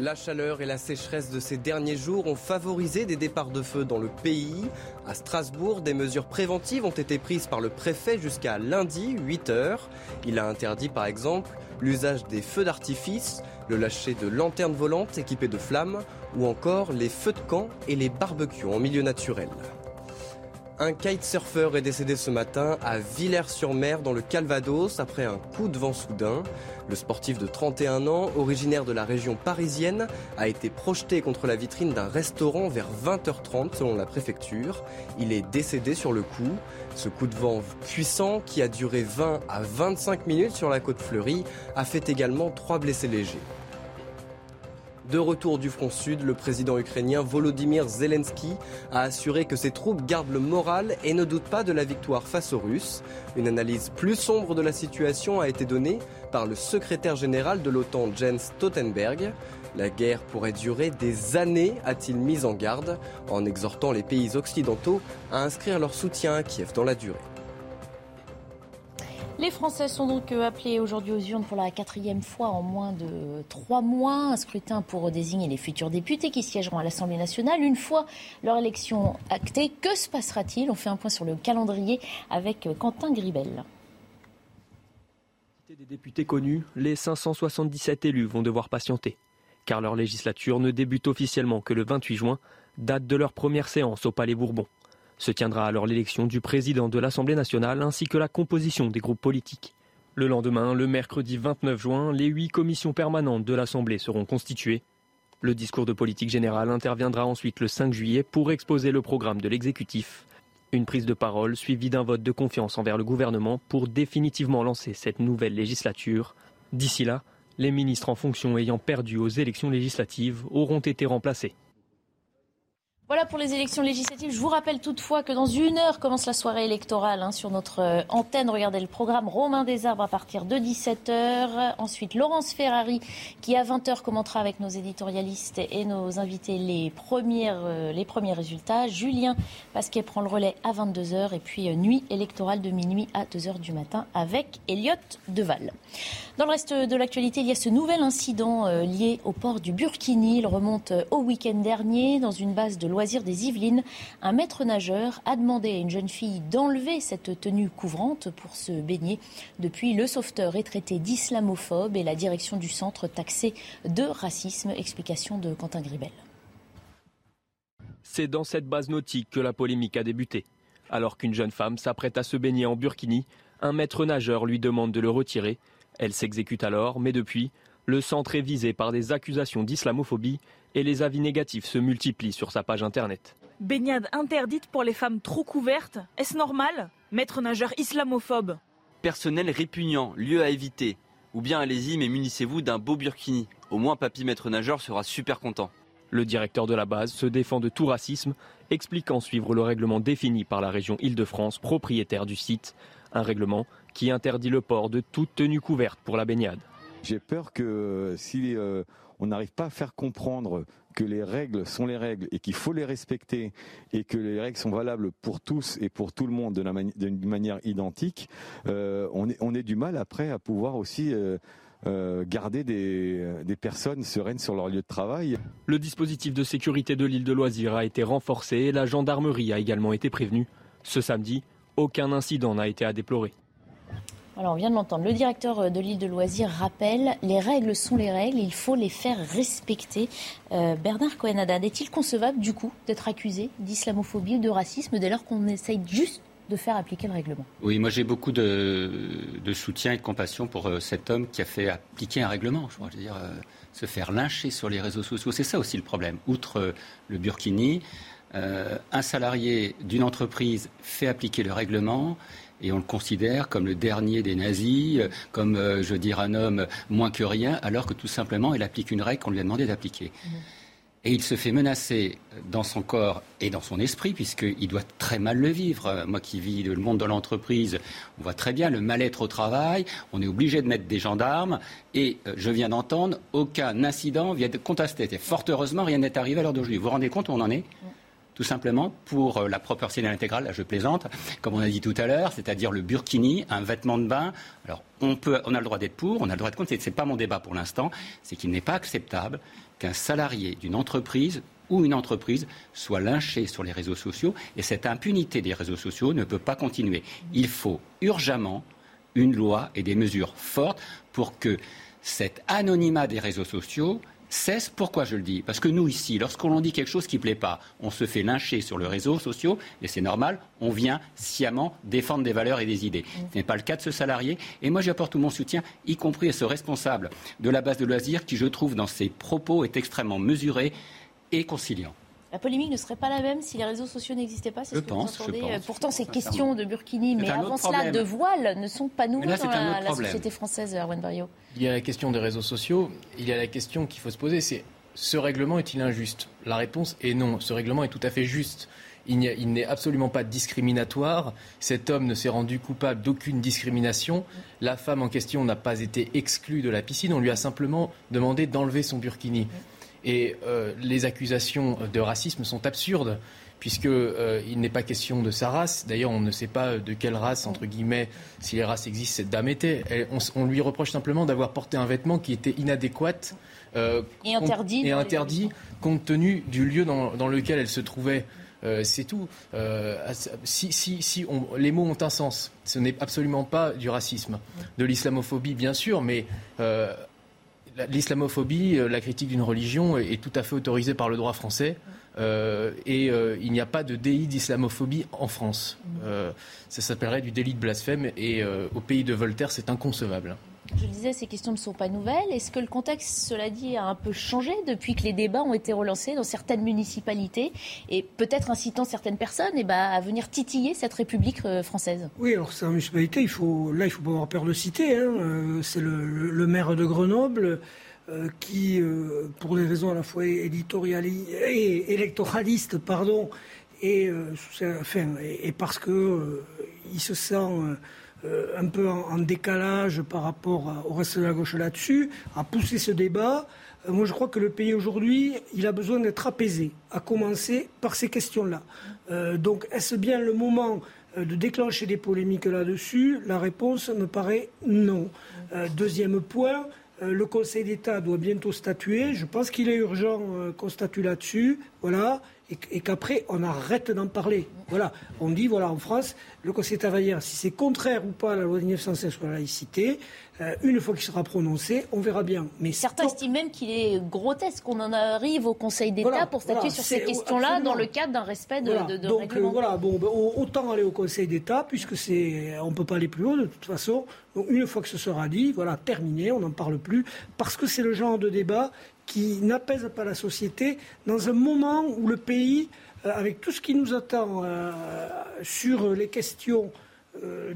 La chaleur et la sécheresse de ces derniers jours ont favorisé des départs de feu dans le pays. À Strasbourg, des mesures préventives ont été prises par le préfet jusqu'à lundi 8 h Il a interdit par exemple l'usage des feux d'artifice, le lâcher de lanternes volantes équipées de flammes ou encore les feux de camp et les barbecues en milieu naturel. Un kitesurfer est décédé ce matin à Villers-sur-Mer dans le Calvados après un coup de vent soudain. Le sportif de 31 ans, originaire de la région parisienne, a été projeté contre la vitrine d'un restaurant vers 20h30 selon la préfecture. Il est décédé sur le coup. Ce coup de vent puissant qui a duré 20 à 25 minutes sur la côte fleurie a fait également trois blessés légers. De retour du front sud, le président ukrainien Volodymyr Zelensky a assuré que ses troupes gardent le moral et ne doutent pas de la victoire face aux Russes. Une analyse plus sombre de la situation a été donnée par le secrétaire général de l'OTAN Jens Stoltenberg. La guerre pourrait durer des années, a-t-il mis en garde, en exhortant les pays occidentaux à inscrire leur soutien à Kiev dans la durée. Les Français sont donc euh, appelés aujourd'hui aux urnes pour la quatrième fois en moins de trois mois. Un scrutin pour désigner les futurs députés qui siégeront à l'Assemblée nationale. Une fois leur élection actée, que se passera-t-il? On fait un point sur le calendrier avec euh, Quentin Gribel. Des députés connus, les 577 élus vont devoir patienter, car leur législature ne débute officiellement que le 28 juin, date de leur première séance au Palais Bourbon. Se tiendra alors l'élection du président de l'Assemblée nationale ainsi que la composition des groupes politiques. Le lendemain, le mercredi 29 juin, les huit commissions permanentes de l'Assemblée seront constituées. Le discours de politique générale interviendra ensuite le 5 juillet pour exposer le programme de l'exécutif. Une prise de parole suivie d'un vote de confiance envers le gouvernement pour définitivement lancer cette nouvelle législature. D'ici là, les ministres en fonction ayant perdu aux élections législatives auront été remplacés. Voilà pour les élections législatives. Je vous rappelle toutefois que dans une heure commence la soirée électorale hein, sur notre euh, antenne. Regardez le programme Romain Desarbres à partir de 17h. Ensuite, Laurence Ferrari qui à 20h commentera avec nos éditorialistes et nos invités euh, les premiers résultats. Julien Pasquet prend le relais à 22h et puis euh, nuit électorale de minuit à 2h du matin avec Elliot Deval. Dans le reste de l'actualité, il y a ce nouvel incident lié au port du Burkini. Il remonte au week-end dernier dans une base de loisirs des Yvelines, un maître nageur a demandé à une jeune fille d'enlever cette tenue couvrante pour se baigner. Depuis, le sauveteur est traité d'islamophobe et la direction du centre taxée de racisme. Explication de Quentin Gribel. C'est dans cette base nautique que la polémique a débuté. Alors qu'une jeune femme s'apprête à se baigner en burkini, un maître nageur lui demande de le retirer. Elle s'exécute alors, mais depuis, le centre est visé par des accusations d'islamophobie et les avis négatifs se multiplient sur sa page internet. Baignade interdite pour les femmes trop couvertes, est-ce normal Maître nageur islamophobe? Personnel répugnant, lieu à éviter. Ou bien allez-y mais munissez-vous d'un beau burkini. Au moins papy maître nageur sera super content. Le directeur de la base se défend de tout racisme, expliquant suivre le règlement défini par la région Île-de-France, propriétaire du site, un règlement qui interdit le port de toute tenue couverte pour la baignade. J'ai peur que si euh, on n'arrive pas à faire comprendre que les règles sont les règles et qu'il faut les respecter et que les règles sont valables pour tous et pour tout le monde d'une manière identique, euh, on, est, on est du mal après à pouvoir aussi euh, euh, garder des, des, personnes sereines sur leur lieu de travail. Le dispositif de sécurité de l'île de Loisirs a été renforcé et la gendarmerie a également été prévenue. Ce samedi, aucun incident n'a été à déplorer. Alors, on vient de l'entendre. Le directeur euh, de l'île de loisirs rappelle les règles sont les règles, il faut les faire respecter. Euh, Bernard cohen est-il concevable, du coup, d'être accusé d'islamophobie ou de racisme dès lors qu'on essaye juste de faire appliquer le règlement? Oui, moi j'ai beaucoup de, soutien et de compassion pour euh, cet homme qui a fait appliquer un règlement. Je, crois, dire, se faire lyncher sur les réseaux sociaux, c'est ça aussi le problème. Outre le Burkini, un salarié d'une entreprise fait appliquer le règlement et on le considère comme le dernier des nazis, euh, comme, euh, je veux dire, un homme moins que rien, alors que tout simplement, il applique une règle qu'on lui a demandé d'appliquer. Mmh. Et il se fait menacer dans son corps et dans son esprit, puisqu'il doit très mal le vivre. Moi qui vis le monde de l'entreprise, on voit très bien le mal-être au travail. On est obligé de mettre des gendarmes. Et euh, je viens d'entendre, aucun incident vient de contester. Et fort heureusement, rien n'est arrivé à l'heure d'aujourd'hui. Vous vous rendez compte où on en est? Mmh tout simplement pour euh, la proportionnelle intégrale, là je plaisante, comme on a dit tout à l'heure, c'est-à-dire le burkini, un vêtement de bain. Alors on, peut, on a le droit d'être pour, on a le droit de contre, ce n'est pas mon débat pour l'instant, c'est qu'il n'est pas acceptable qu'un salarié d'une entreprise ou une entreprise soit lynché sur les réseaux sociaux et cette impunité des réseaux sociaux ne peut pas continuer. Il faut urgemment une loi et des mesures fortes pour que cet anonymat des réseaux sociaux cesse. Pourquoi je le dis? Parce que nous, ici, lorsqu'on dit quelque chose qui ne plaît pas, on se fait lyncher sur les réseaux sociaux, et c'est normal, on vient sciemment défendre des valeurs et des idées. Ce n'est pas le cas de ce salarié. Et moi, j'apporte tout mon soutien, y compris à ce responsable de la base de loisirs, qui, je trouve, dans ses propos, est extrêmement mesuré et conciliant. La polémique ne serait pas la même si les réseaux sociaux n'existaient pas. Je, ce pense, je pense. Pourtant, ces questions de burkini, mais avant cela, de voile, ne sont pas nouvelles dans la, société française, Erwan Barrio. Il y a la question des réseaux sociaux. Il y a la question qu'il faut se poser, c'est ce règlement est-il injuste? La réponse est non. Ce règlement est tout à fait juste. Il n'est absolument pas discriminatoire. Cet homme ne s'est rendu coupable d'aucune discrimination. La femme en question n'a pas été exclue de la piscine. On lui a simplement demandé d'enlever son burkini. Et euh, les accusations de racisme sont absurdes puisqu'il euh, n'est pas question de sa race. D'ailleurs, on ne sait pas de quelle race, entre guillemets, si les races existent, cette dame était. on, lui reproche simplement d'avoir porté un vêtement qui était inadéquat euh, et interdit, et interdit compte tenu du lieu dans, lequel elle se trouvait. c'est tout. si, si, si les mots ont un sens, ce n'est absolument pas du racisme, de l'islamophobie bien sûr, mais L'islamophobie, euh, la critique d'une religion est tout à fait autorisée par le droit français. Euh, et euh, il n'y a pas de délit d'islamophobie en France. ça s'appellerait du délit de blasphème et au pays de Voltaire, c'est inconcevable. Je disais, ces questions ne sont pas nouvelles. Est-ce que le contexte, cela dit, a un peu changé depuis que les débats ont été relancés dans certaines municipalités et peut-être incitant certaines personnes eh ben, à venir titiller cette République euh, française? Oui, alors c'est municipalité, il faut, là, il ne faut pas avoir peur de citer. Hein. Euh, c'est le, maire de Grenoble. Euh, qui, pour des raisons à la fois éditorialistes électoralistes, pardon, et, parce que il se sent un peu en, décalage par rapport au reste de la gauche là-dessus, a poussé ce débat. Euh, moi, je crois que le pays aujourd'hui, il a besoin d'être apaisé, à commencer par ces questions-là. Euh, donc, est-ce bien le moment de déclencher des polémiques là-dessus? La réponse me paraît non. deuxième point, le Conseil d'État doit bientôt statuer. Je pense qu'il est urgent qu'on statue là-dessus. Voilà et, qu'après on arrête d'en parler. Voilà, on dit voilà en France, le Conseil d'État si c'est contraire ou pas à la loi de 1916 sur la laïcité, euh, une fois qu'il sera prononcé, on verra bien. Mais certains estiment même qu'il est grotesque qu'on en arrive au Conseil d'État pour statuer sur ces questions-là dans le cadre d'un respect de, voilà. de, Donc, euh, voilà, bon, ben, autant aller au Conseil d'État puisque c'est, on peut pas aller plus haut de toute façon. Donc une fois que ce sera dit, voilà, terminé, on n'en parle plus parce que c'est le genre de débat qui n'apaise pas la société dans un moment où le pays, euh, avec tout ce qui nous attend euh, sur les questions euh,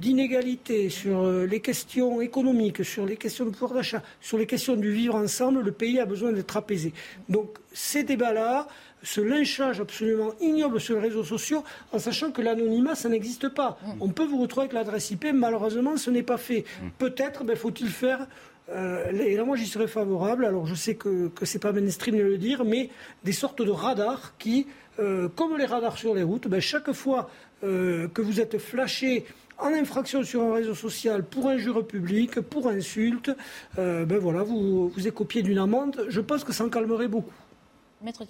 d'inégalité sur les questions économiques, sur les questions de pouvoir d'achat, sur les questions du vivre ensemble, le pays a besoin d'être apaisé. Donc ces débats-là, ce lynchage absolument ignoble sur les réseaux sociaux, en sachant que l'anonymat, ça n'existe pas. Mm. On peut vous retrouver avec l'adresse IP, malheureusement, ce n'est pas fait. Mm. Peut-être ben, faut-il faire euh, et là, moi, j'y serais favorable. Alors, je sais que ce n'est pas mainstream de le dire, mais des sortes de radars qui, comme les radars sur les routes, ben, chaque fois euh, que vous êtes flashé en infraction sur un réseau social pour injure publique, pour insulte, euh, ben voilà, vous, vous écopiez d'une amende. Je pense que ça en calmerait beaucoup. Maître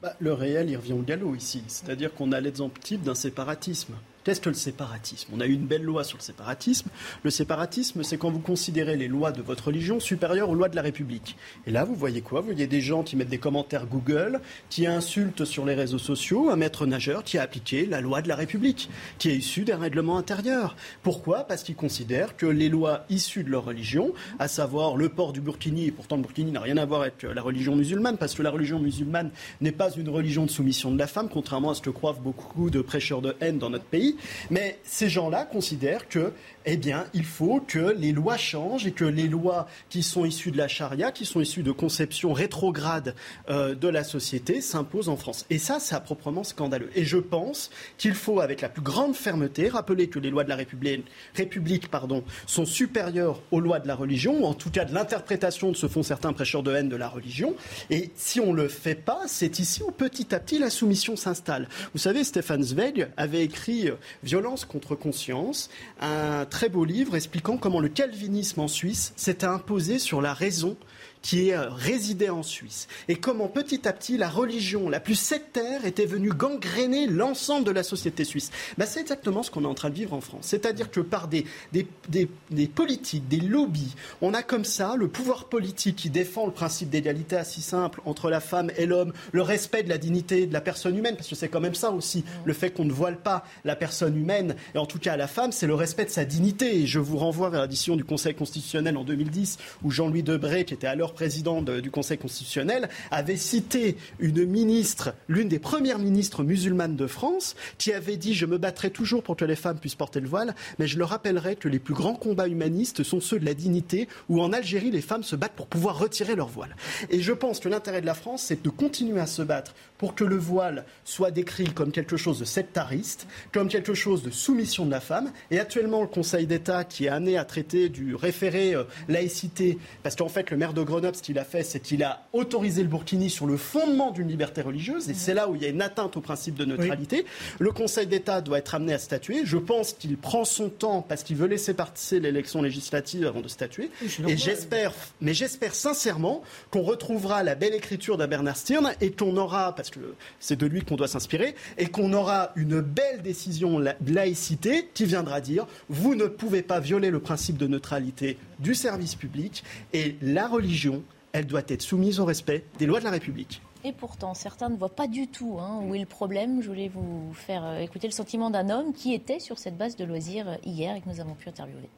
bah, Le réel, il revient au galop ici. C'est-à-dire qu'on a l'exemple type d'un séparatisme. Qu'est-ce que le séparatisme On a eu une belle loi sur le séparatisme. Le séparatisme, c'est quand vous considérez les lois de votre religion supérieures aux lois de la République. Et là, vous voyez quoi? Vous voyez des gens qui mettent des commentaires Google, qui insultent sur les réseaux sociaux un maître nageur qui a appliqué la loi de la République, qui est issu d'un règlement intérieur. Pourquoi? Parce qu'ils considèrent que les lois issues de leur religion, à savoir le port du burkini, et pourtant le burkini n'a rien à voir avec la religion musulmane, parce que la religion musulmane n'est pas une religion de soumission de la femme, contrairement à ce que croient beaucoup de prêcheurs de haine dans notre pays. Mais ces gens-là considèrent que eh bien, il faut que les lois changent et que les lois qui sont issues de la charia, qui sont issues de conceptions rétrogrades euh, de la société, s'imposent en France. Et ça, c'est proprement scandaleux. Et je pense qu'il faut, avec la plus grande fermeté, rappeler que les lois de la République, République pardon, sont supérieures aux lois de la religion, ou en tout cas de l'interprétation de ce font certains prêcheurs de haine de la religion. Et si on ne le fait pas, c'est ici où petit à petit la soumission s'installe. Vous savez, Stéphane Zweig avait écrit euh, Violence contre conscience, un très beau livre expliquant comment le calvinisme en Suisse s'est imposé sur la raison qui euh, résidait en Suisse. Et comment petit à petit la religion la plus sectaire était venue gangréner l'ensemble de la société suisse. Ben, c'est exactement ce qu'on est en train de vivre en France. C'est-à-dire que par des, des, des, politiques, des lobbies, on a comme ça le pouvoir politique qui défend le principe d'égalité assez simple entre la femme et l'homme, le respect de la dignité de la personne humaine, parce que c'est quand même ça aussi, le fait qu'on ne voile pas la personne humaine, et en tout cas la femme, c'est le respect de sa dignité. Et je vous renvoie vers la décision du Conseil constitutionnel en 2010, où Jean-Louis Debré, qui était alors président du Conseil constitutionnel, avait cité une ministre, l'une des premières ministres musulmanes de France, qui avait dit Je me battrai toujours pour que les femmes puissent porter le voile, mais je leur rappellerai que les plus grands combats humanistes sont ceux de la dignité, où en Algérie, les femmes se battent pour pouvoir retirer leur voile. Et je pense que l'intérêt de la France, c'est de continuer à se battre pour que le voile soit décrit comme quelque chose de sectariste, comme quelque chose de soumission de la femme. Et actuellement, le Conseil d'État, qui est amené à traiter du référé euh, laïcité, parce qu'en fait, le maire de Grenoble, ce qu'il a fait, c'est qu'il a autorisé le burkini sur le fondement d'une liberté religieuse, et c'est là où il y a une atteinte au principe de neutralité. Le Conseil d'État doit être amené à statuer. Je pense qu'il prend son temps parce qu'il veut laisser passer l'élection législative avant de statuer. Et j'espère, mais j'espère sincèrement qu'on retrouvera la belle écriture d'un Bernard Stirn et qu'on aura, parce que c'est de lui qu'on doit s'inspirer, et qu'on aura une belle décision de laïcité qui viendra dire vous ne pouvez pas violer le principe de neutralité du service public et la religion, elle doit être soumise au respect des lois de la République. Et pourtant, certains ne voient pas du tout hein, où est le problème. Je voulais vous faire euh, écouter le sentiment d'un homme qui était sur cette base de loisirs euh, hier et que nous avons pu interviewer.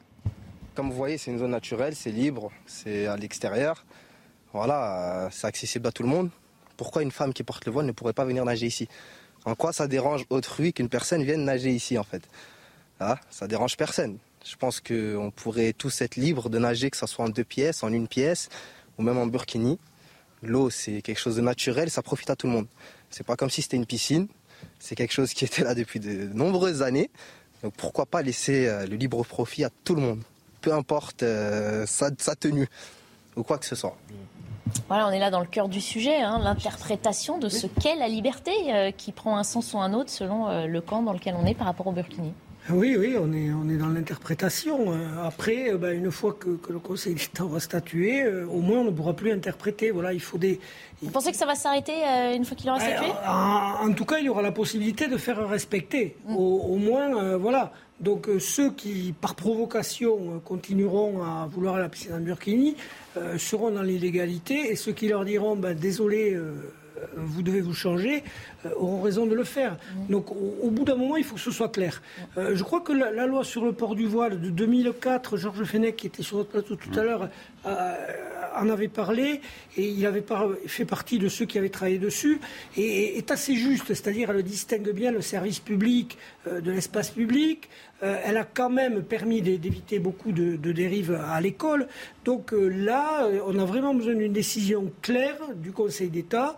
Comme vous voyez, c'est une zone naturelle, c'est libre, c'est à l'extérieur. Voilà, euh, c'est accessible à tout le monde pourquoi une femme qui porte le voile ne pourrait pas venir nager ici? En quoi ça dérange autrui qu'une personne vienne nager ici en fait? Ah, Ça dérange personne. Je pense qu'on pourrait tous être libres de nager, que ce soit en deux pièces, en une pièce, ou même en burkini. L'eau, c'est quelque chose de naturel, ça profite à tout le monde. C'est pas comme si c'était une piscine. C'est quelque chose qui était là depuis de nombreuses années. Donc pourquoi pas laisser euh, le libre profit à tout le monde, peu importe euh, sa, sa tenue ou quoi que ce soit. Voilà, on est là dans le cœur du sujet, hein, l'interprétation de ce qu'est la liberté, euh, qui prend un sens ou un autre selon euh, le camp dans lequel on est par rapport au Burkini. Oui, oui, on est, on est dans l'interprétation. Euh, après, bah, une fois que, le Conseil d'État aura statué, au moins on ne pourra plus interpréter. Voilà, il faut des. Vous pensez que ça va s'arrêter une fois qu'il aura statué? en, tout cas, il y aura la possibilité de faire respecter. Mm. Au, moins, voilà. Donc ceux qui, par provocation, continueront à vouloir la piscine en Burkini, euh, seront dans l'illégalité et ceux qui leur diront ben, désolé, euh, vous devez vous changer, auront raison de le faire. Donc au, bout d'un moment, il faut que ce soit clair. je crois que la, loi sur le port du voile de 2004, Georges Fenech, qui était sur notre plateau tout à l'heure, en avait parlé et il avait fait partie de ceux qui avaient travaillé dessus et est assez juste, c'est-à-dire elle distingue bien le service public de l'espace public. elle a quand même permis d'éviter beaucoup de, dérives à l'école. Donc là, on a vraiment besoin d'une décision claire du Conseil d'État.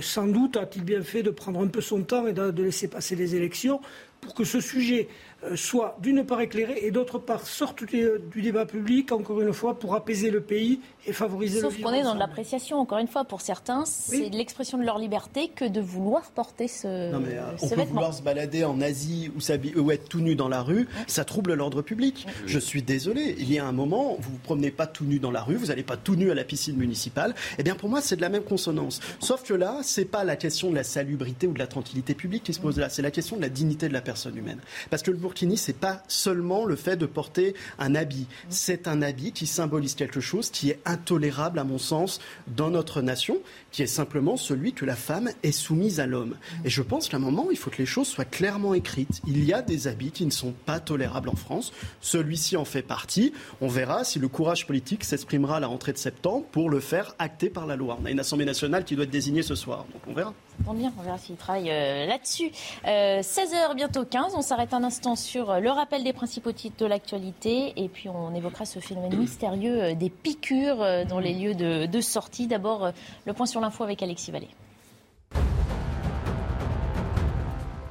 sans doute a-t-il bien fait de prendre un peu son temps et de laisser passer les élections pour que ce sujet euh, soit d'une part éclairé et d'autre part sorte du, débat public, encore une fois, pour apaiser le pays et favoriser Sauf qu'on est dans de l'appréciation, encore une fois, pour certains, c'est l'expression de leur liberté que de vouloir porter ce, non mais, euh, on peut vouloir se balader en Asie ou, ou, être tout nu dans la rue, ça trouble l'ordre public. Je suis désolé, il y a un moment, vous vous promenez pas tout nu dans la rue, vous n'allez pas tout nu à la piscine municipale. Eh bien, pour moi, c'est de la même consonance. Sauf que là, c'est pas la question de la salubrité ou de la tranquillité publique qui se pose là, c'est la question de la dignité de la personne humaine. Parce que le burkini, c'est pas seulement le fait de porter un habit. C'est un habit qui symbolise quelque chose qui est intolérable, à mon sens, dans notre nation, qui est simplement celui que la femme est soumise à l'homme. Et je pense qu'à un moment, il faut que les choses soient clairement écrites. Il y a des habits qui ne sont pas tolérables en France. Celui-ci en fait partie. On verra si le courage politique s'exprimera à la rentrée de septembre pour le faire acter par la loi. On a une Assemblée nationale qui doit être désignée ce soir. Donc on verra. On verra s'il travaille euh, là-dessus. 16h, euh, bientôt 15. On s'arrête un instant sur euh, le rappel des principaux titres de l'actualité. Et puis on évoquera ce phénomène mystérieux des piqûres dans les lieux de, de sortie. D'abord, le point sur l'info avec Alexis Vallée.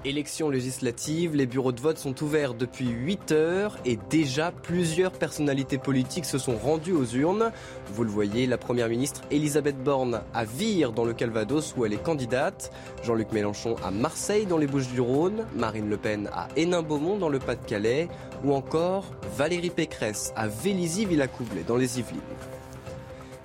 Élections législatives, les bureaux de vote sont ouverts depuis 8 heures et déjà plusieurs personnalités politiques se sont rendues aux urnes. Vous le voyez, la première ministre Elisabeth Borne à Vire dans le Calvados où elle est candidate, Jean-Luc Mélenchon à Marseille dans les Bouches-du-Rhône, Marine Le Pen à Hénin-Beaumont dans le Pas-de-Calais ou encore Valérie Pécresse à Vélizy-Villacoublay dans les Yvelines.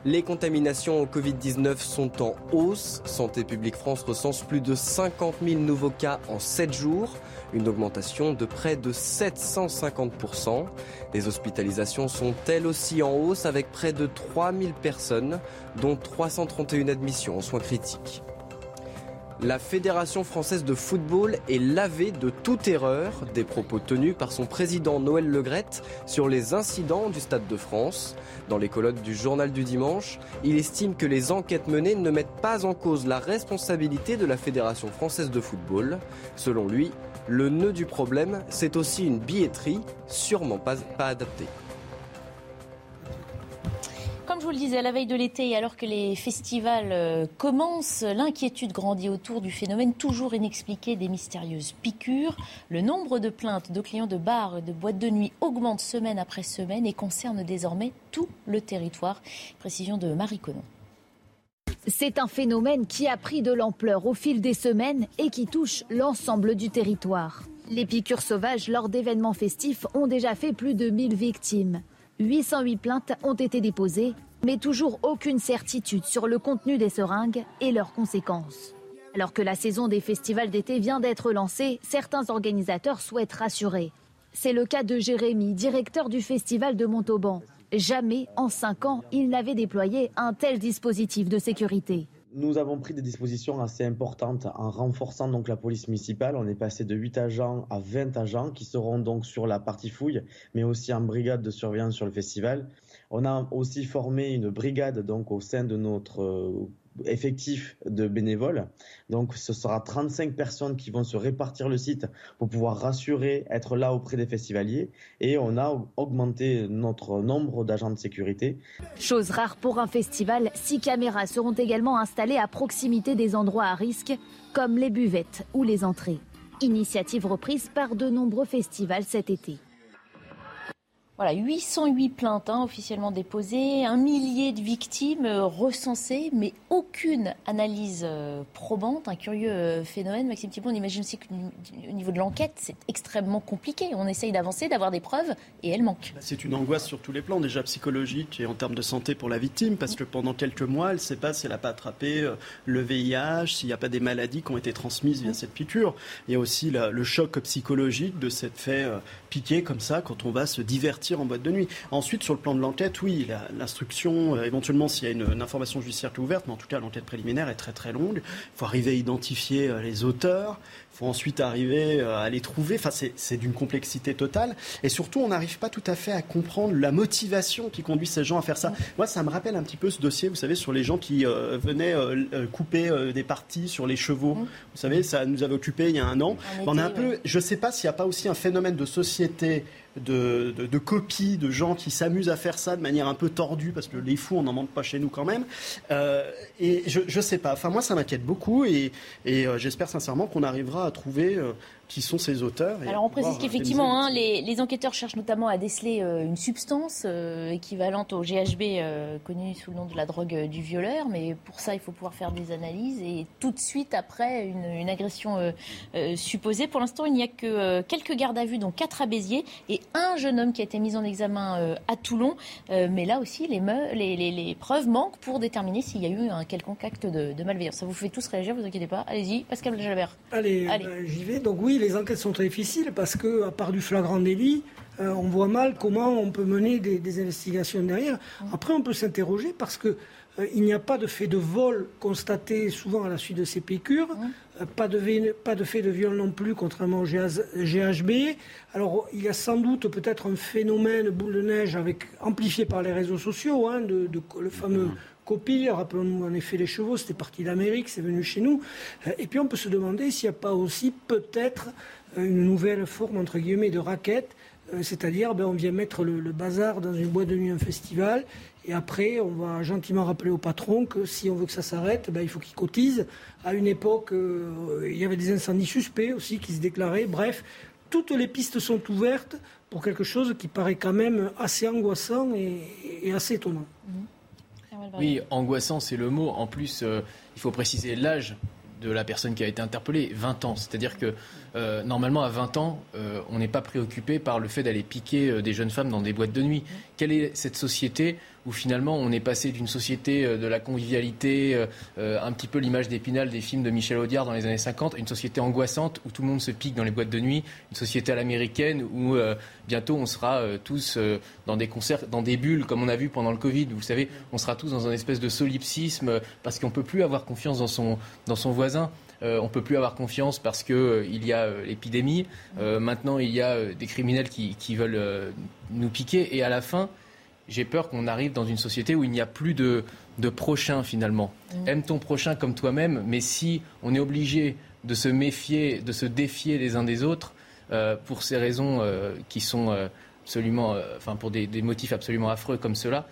Les contaminations au Covid-19 sont en hausse. Santé publique France recense plus de 50 000 nouveaux cas en 7 jours, une augmentation de près de 750%. Les hospitalisations sont elles aussi en hausse avec près de 3 000 personnes, dont 331 admissions en soins critiques. La Fédération française de football est lavée de toute erreur des propos tenus par son président Noël Legrette sur les incidents du Stade de France. Dans les colonnes du journal du dimanche, il estime que les enquêtes menées ne mettent pas en cause la responsabilité de la Fédération française de football. Selon lui, le nœud du problème, c'est aussi une billetterie sûrement pas, pas adaptée. Comme je vous le disais, à la veille de l'été alors que les festivals euh, commencent, l'inquiétude grandit autour du phénomène toujours inexpliqué des mystérieuses piqûres. Le nombre de plaintes de clients de bars et de boîtes de nuit augmente semaine après semaine et concerne désormais tout le territoire. Précision de Marie Conon. C'est un phénomène qui a pris de l'ampleur au fil des semaines et qui touche l'ensemble du territoire. Les piqûres sauvages lors d'événements festifs ont déjà fait plus de 1000 victimes. 808 plaintes ont été déposées, mais toujours aucune certitude sur le contenu des seringues et leurs conséquences. Alors que la saison des festivals d'été vient d'être lancée, certains organisateurs souhaitent rassurer. C'est le cas de Jérémy, directeur du festival de Montauban. Jamais en cinq ans, il n'avait déployé un tel dispositif de sécurité. Nous avons pris des dispositions assez importantes en renforçant donc la police municipale. On est passé de 8 agents à 20 agents qui seront donc sur la partie fouille, mais aussi en brigade de surveillance sur le festival. On a aussi formé une brigade donc au sein de notre effectif de bénévoles. Donc ce sera 35 personnes qui vont se répartir le site pour pouvoir rassurer, être là auprès des festivaliers. Et on a augmenté notre nombre d'agents de sécurité. Chose rare pour un festival, six caméras seront également installées à proximité des endroits à risque, comme les buvettes ou les entrées. Initiative reprise par de nombreux festivals cet été. Voilà, 808 plaintes hein, officiellement déposées, un millier de victimes euh, recensées, mais aucune analyse euh, probante. Un curieux euh, phénomène. Maxime Thibault, on imagine aussi qu'au niveau de l'enquête, c'est extrêmement compliqué. On essaye d'avancer, d'avoir des preuves, et elles manquent. Bah, c'est une angoisse sur tous les plans, déjà psychologique et en termes de santé pour la victime, parce que pendant quelques mois, elle ne sait pas si elle n'a pas attrapé le VIH, s'il n'y a pas des maladies qui ont été transmises via cette piqûre. Il y a aussi le choc psychologique de cette fait comme ça quand on va se divertir en boîte de nuit. Ensuite, sur le plan de l'enquête, oui, l'instruction, euh, éventuellement s'il y a une, information judiciaire qui est ouverte, mais en tout cas l'enquête préliminaire est très très longue. Il faut arriver à identifier euh, les auteurs, faut ensuite arriver euh, à les trouver. Enfin, c'est d'une complexité totale. Et surtout, on n'arrive pas tout à fait à comprendre la motivation qui conduit ces gens à faire ça. Moi, ça me rappelle un petit peu ce dossier, vous savez, sur les gens qui venaient couper des parties sur les chevaux. Vous savez, ça nous avait occupé il y a un an. on a un peu, je ne sais pas s'il n'y a pas aussi un phénomène de société de, de, copies de gens qui s'amusent à faire ça de manière un peu tordue, parce que les fous, on n'en manque pas chez nous quand même. Euh, et je ne sais pas. Enfin, moi, ça m'inquiète beaucoup et, et euh, j'espère sincèrement qu'on arrivera à trouver euh, qui sont ces auteurs. Alors on précise qu'effectivement, hein, les, enquêteurs cherchent notamment à déceler euh, une substance euh, équivalente au GHB euh, connu sous le nom de la drogue du violeur, mais pour ça il faut pouvoir faire des analyses et tout de suite après une, agression supposée. Pour l'instant, il n'y a que quelques gardes à vue, dont quatre à Béziers et un jeune homme qui a été mis en examen à Toulon. mais là aussi, les, les, preuves manquent pour déterminer s'il y a eu un quelconque acte de, malveillance. Ça vous fait tous réagir, vous inquiétez pas. Allez-y, Pascal Jalabert. Allez, Allez. j'y vais. Donc oui, les enquêtes sont très difficiles parce que, à part du flagrant délit, euh, on voit mal comment on peut mener des, investigations derrière. Après, on peut s'interroger parce que euh, il n'y a pas de fait de vol constaté souvent à la suite de ces piqûres, euh, pas, de, pas de fait de viol non plus, contrairement au GHB. Alors, il y a sans doute peut-être un phénomène boule de neige avec, amplifié par les réseaux sociaux, hein, de, le fameux copie. Rappelons-nous en effet les chevaux, c'était parti d'Amérique, c'est venu chez nous. Euh, et puis on peut se demander s'il n'y a pas aussi peut-être euh, une nouvelle forme entre guillemets de raquette, euh, c'est-à-dire ben, on vient mettre le, bazar dans une boîte de nuit, un festival, et après on va gentiment rappeler au patron que si on veut que ça s'arrête, ben, il faut qu'il cotise. À une époque, il y avait des incendies suspects aussi qui se déclaraient. Bref, toutes les pistes sont ouvertes pour quelque chose qui paraît quand même assez angoissant et, assez étonnant. Mmh. Oui, angoissant, c'est le mot. En plus, euh, il faut préciser l'âge de la personne qui a été interpellée, 20 ans. C'est-à-dire que euh, normalement, à 20 ans, euh, on n'est pas préoccupé par le fait d'aller piquer des jeunes femmes dans des boîtes de nuit. Quelle est cette société où finalement on est passé d'une société euh, de la convivialité, euh, euh, un petit peu l'image d'épinal des films de Michel Audiard dans les années 50, une société angoissante où tout le monde se pique dans les boîtes de nuit, une société à l'américaine où bientôt on sera tous dans des concerts, dans des bulles comme on a vu pendant le Covid. Vous savez, on sera tous dans un espèce de solipsisme parce qu'on ne peut plus avoir confiance dans son, dans son voisin. on ne peut plus avoir confiance parce qu'il y a l'épidémie. maintenant, il y a des criminels qui, qui veulent nous piquer. Et à la fin, j'ai peur qu'on arrive dans une société où il n'y a plus de, de prochain finalement. Mm. Aime ton prochain comme toi-même, mais si on est obligé de se méfier, de se défier les uns des autres, euh, pour ces raisons euh, qui sont euh, absolument, enfin pour des, motifs absolument affreux comme cela,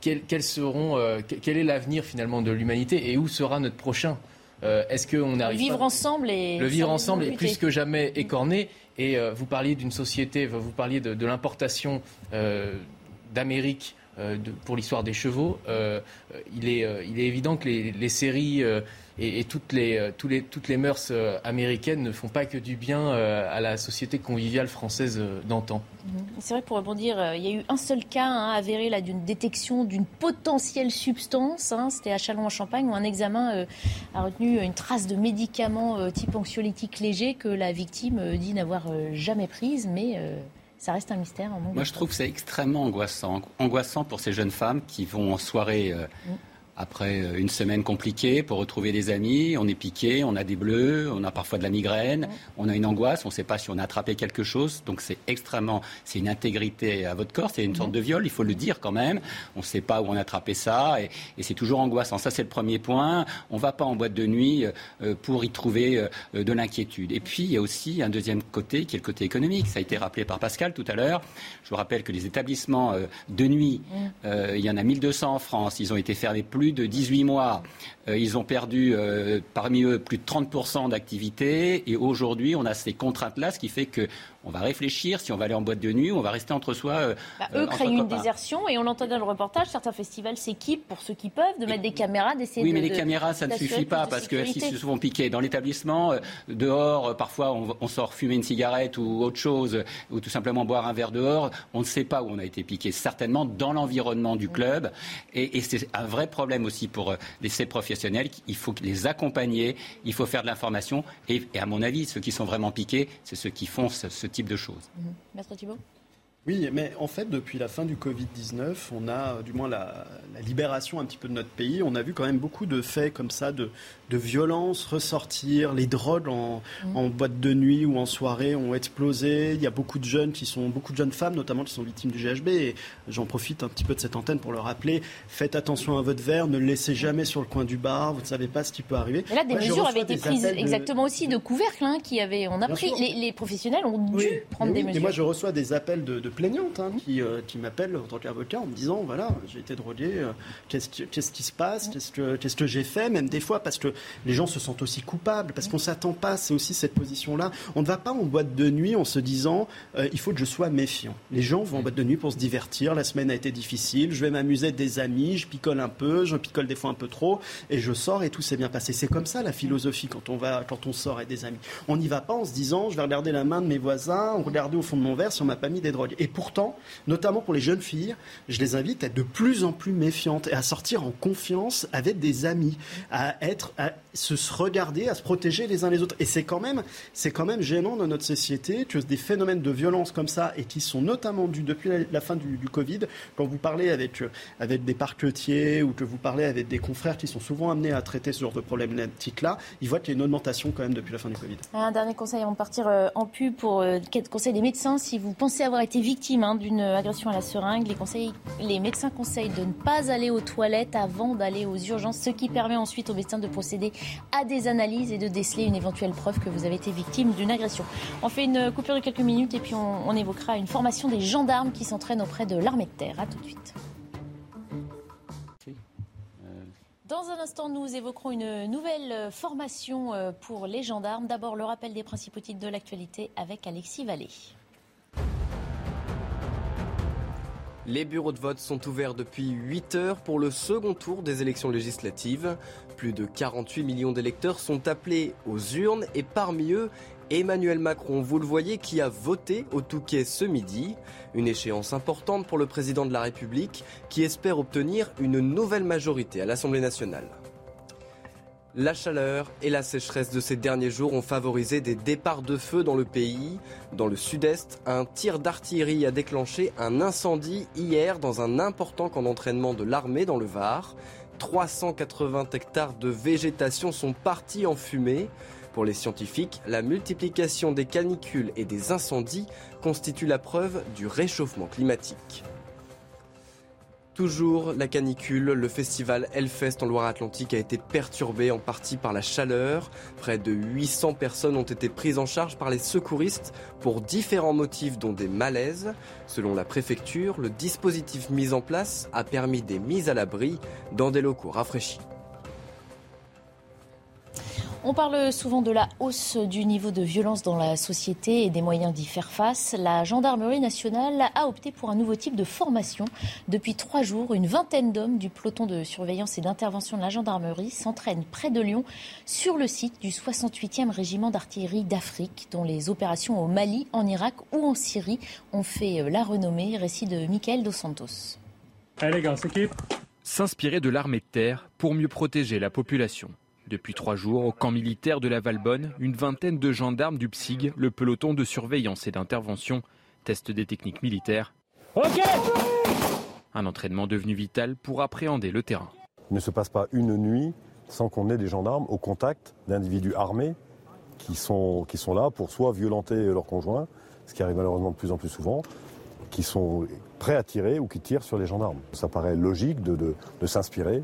quels, seront, quel est l'avenir finalement de l'humanité et où sera notre prochain? Est-ce qu'on arrive vivre ensemble et le vivre ensemble est plus que jamais écorné Et vous parliez d'une société, vous parliez de, de l'importation d'Amérique euh, pour l'histoire des chevaux, euh, il, est, euh, il est évident que les, séries et, toutes, les, toutes les mœurs américaines ne font pas que du bien à la société conviviale française d'antan. Mhm. C'est vrai, pour rebondir, il y a eu un seul cas hein, avéré d'une détection d'une potentielle substance. Hein, C'était à Châlons-en-Champagne où un examen a retenu une trace de médicaments type anxiolytique léger que la victime dit n'avoir jamais prise, mais ça reste un mystère. Moi, je trouve que c'est extrêmement angoissant. Angoissant pour ces jeunes femmes qui vont en soirée. Euh, mm après euh, une semaine compliquée pour retrouver des amis. On est piqué, on a des bleus, on a parfois de la migraine, on a une angoisse, on ne sait pas si on a attrapé quelque chose. Donc c'est extrêmement, c'est une intégrité à votre corps, c'est une sorte de viol, il faut le dire quand même. On ne sait pas où on a attrapé ça et, c'est toujours angoissant. Ça c'est le premier point. On ne va pas en boîte de nuit euh, pour y trouver euh, de l'inquiétude. Et puis il y a aussi un deuxième côté qui est le côté économique. Ça a été rappelé par Pascal tout à l'heure. Je vous rappelle que les établissements de nuit, il y en a 1200 en France. Ils ont été fermés plus de 18 mois, ils ont perdu euh, parmi eux plus de 30% d'activité. Et aujourd'hui, on a ces contraintes-là, ce qui fait que on va réfléchir si on va aller en boîte de nuit, on va rester entre soi. Euh, bah, eux craignent une désertion et on l'entend dans le reportage, certains festivals s'équipent pour ceux qui peuvent de mettre des caméras, d'essayer oui, de. Oui, mais les caméras, ça ne suffit pas parce que s'ils se font piquer dans l'établissement, dehors, parfois on, sort fumer une cigarette ou autre chose, ou tout simplement boire un verre dehors, on ne sait pas où on a été piqué. Certainement dans l'environnement du club. Et, c'est un vrai problème aussi pour ces professionnels. Il faut les accompagner, il faut faire de l'information. Et, à mon avis, ceux qui sont vraiment piqués, c'est ceux qui font ce, type de choses. Mhm. Maître Thibault? Oui, mais en fait, depuis la fin du Covid-19, on a, du moins la, libération un petit peu de notre pays, on a vu quand même beaucoup de faits comme ça, de, de violence ressortir. Les drogues en, mm. en, boîte de nuit ou en soirée ont explosé. Il y a beaucoup de jeunes qui sont, beaucoup de jeunes femmes notamment qui sont victimes du GHB. Et j'en profite un petit peu de cette antenne pour leur rappeler faites attention à votre verre, ne le laissez jamais sur le coin du bar. Vous ne savez pas ce qui peut arriver. Et là, des mesures avaient été prises exactement aussi de couvercle, hein, qui avait, on a pris. Les, professionnels ont dû prendre des mesures. Et moi, je reçois des appels de plaignantes hein, qui, euh, qui m'appellent en tant qu'avocat en me disant voilà, j'ai été drogué, euh, qu'est-ce, qui se passe, qu'est-ce que, qu'est-ce que j'ai fait, même des fois parce que les gens se sentent aussi coupables, parce qu'on s'attend pas, c'est aussi cette position-là. On ne va pas en boîte de nuit en se disant euh, il faut que je sois méfiant. Les gens vont en boîte de nuit pour se divertir, la semaine a été difficile, je vais m'amuser avec des amis, je picole un peu, je picole des fois un peu trop, et je sors et tout s'est bien passé. C'est comme ça la philosophie quand on, va, quand on sort avec des amis. On n'y va pas en se disant je vais regarder la main de mes voisins, regarder au fond de mon verre si on m'a pas mis des drogues. Et pourtant, notamment pour les jeunes filles, je les invite à être de plus en plus méfiantes et à sortir en confiance avec des amis, à être, à se regarder, à se protéger les uns les autres. Et c'est quand même, c'est quand même gênant dans notre société que des phénomènes de violence comme ça et qui sont notamment dus depuis la, fin du, Covid, quand vous parlez avec, avec des parquetiers ou que vous parlez avec des confrères qui sont souvent amenés à traiter ce genre de problématique-là, ils voient qu'il y a une augmentation quand même depuis la fin du Covid. Un dernier conseil avant de partir euh, en pub pour euh, conseil des médecins, si vous pensez avoir été victime hein, d'une agression à la seringue, les médecins conseillent de ne pas aller aux toilettes avant d'aller aux urgences, ce qui permet ensuite aux médecins de procéder à des analyses et de déceler une éventuelle preuve que vous avez été victime d'une agression. On fait une coupure de quelques minutes et puis on, on évoquera une formation des gendarmes qui s'entraînent auprès de l'armée de terre. A tout de suite. Dans un instant, nous évoquerons une nouvelle formation euh, pour les gendarmes. D'abord, le rappel des principaux titres de l'actualité avec Alexis Vallée. Les bureaux de vote sont ouverts depuis 8 heures pour le second tour des élections législatives. Plus de 48 millions d'électeurs sont appelés aux urnes et parmi eux, Emmanuel Macron, vous le voyez, qui a voté au Touquet ce midi. Une échéance importante pour le président de la République qui espère obtenir une nouvelle majorité à l'Assemblée nationale. La chaleur et la sécheresse de ces derniers jours ont favorisé des départs de feu dans le pays. Dans le sud-est, un tir d'artillerie a déclenché un incendie hier dans un important camp d'entraînement de l'armée dans le Var. 380 hectares de végétation sont partis en fumée. Pour les scientifiques, la multiplication des canicules et des incendies constitue la preuve du réchauffement climatique. Toujours la canicule, le festival Hellfest en Loire-Atlantique a été perturbé en partie par la chaleur. Près de 800 personnes ont été prises en charge par les secouristes pour différents motifs dont des malaises. Selon la préfecture, le dispositif mis en place a permis des mises à l'abri dans des locaux rafraîchis. On parle souvent de la hausse du niveau de violence dans la société et des moyens d'y faire face. La gendarmerie nationale a opté pour un nouveau type de formation. Depuis trois jours, une vingtaine d'hommes du peloton de surveillance et d'intervention de la gendarmerie s'entraînent près de Lyon sur le site du 68e régiment d'artillerie d'Afrique, dont les opérations au Mali, en Irak ou en Syrie ont fait la renommée. Récit de Michael Dos Santos. Allez les gars, S'inspirer de l'armée de terre pour mieux protéger la population. Depuis trois jours, au camp militaire de la Valbonne, une vingtaine de gendarmes du PSIG, le peloton de surveillance et d'intervention, testent des techniques militaires. Un entraînement devenu vital pour appréhender le terrain. Il ne se passe pas une nuit sans qu'on ait des gendarmes au contact d'individus armés qui sont, qui sont là pour soit violenter leurs conjoints, ce qui arrive malheureusement de plus en plus souvent, qui sont prêts à tirer ou qui tirent sur les gendarmes. Ça paraît logique de, de s'inspirer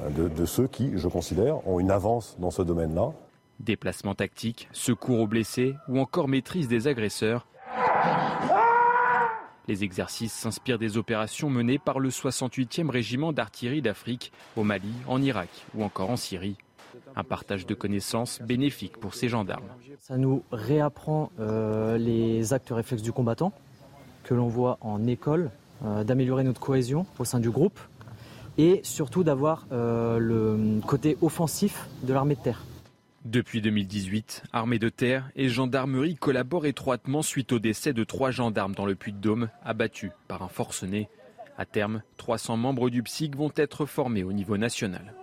euh, de, ceux qui, je considère, ont une avance dans ce domaine-là. Déplacement tactique, secours aux blessés ou encore maîtrise des agresseurs. Les exercices s'inspirent des opérations menées par le 68e régiment d'artillerie d'Afrique au Mali, en Irak ou encore en Syrie. Un partage de connaissances bénéfique pour ces gendarmes. Ça nous réapprend euh, les actes réflexes du combattant que l'on voit en école, euh, d'améliorer notre cohésion au sein du groupe, et surtout d'avoir euh, le côté offensif de l'armée de terre. Depuis 2018, armée de terre et gendarmerie collaborent étroitement suite au décès de trois gendarmes dans le Puy-de-Dôme, abattus par un forcené. À terme, 300 membres du PSIC vont être formés au niveau national.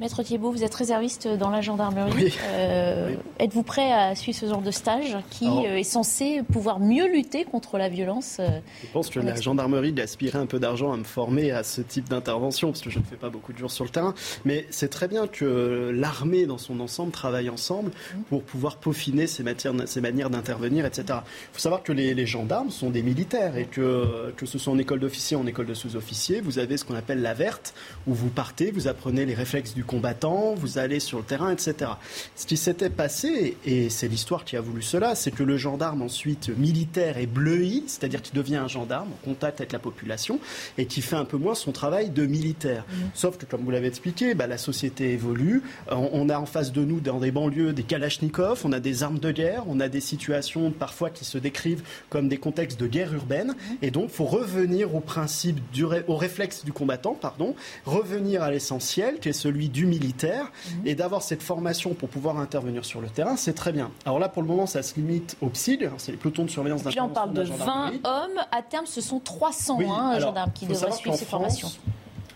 Maître Thiebaud, vous êtes réserviste dans la gendarmerie. Euh, êtes-vous prêt à suivre ce genre de stage qui euh, est censé pouvoir mieux lutter contre la violence euh, Je pense que la gendarmerie aspirait un peu d'argent à me former à ce type d'intervention, parce que je ne fais pas beaucoup de jours sur le terrain. Mais c'est très bien que l'armée dans son ensemble travaille ensemble pour pouvoir peaufiner ses, matières, ses manières d'intervenir, etc. Il faut savoir que les, les, gendarmes sont des militaires et que, que ce soit en école d'officier ou en école de sous-officier, vous avez ce qu'on appelle la verte, où vous partez, vous apprenez les réflexes du combattants, vous allez sur le terrain, etc. Ce qui s'était passé, et c'est l'histoire qui a voulu cela, c'est que le gendarme ensuite militaire est bleui, c'est-à-dire qu'il devient un gendarme en contact avec la population et qui fait un peu moins son travail de militaire. Mmh. Sauf que, comme vous l'avez expliqué, bah, la société évolue. On a en face de nous, dans des banlieues, des kalachnikovs, on a des armes de guerre, on a des situations parfois qui se décrivent comme des contextes de guerre urbaine. Mmh. Et donc, il faut revenir au principe, du au réflexe du combattant, pardon, revenir à l'essentiel, qui est celui du militaire, mmh. et d'avoir cette formation pour pouvoir intervenir sur le terrain, c'est très bien. Alors là, pour le moment, ça se limite au PSIG, hein, c'est les pelotons de surveillance Là, on parle de, 20 hommes. À terme, ce sont 300 hein, gendarmes qui devraient suivre ces formations.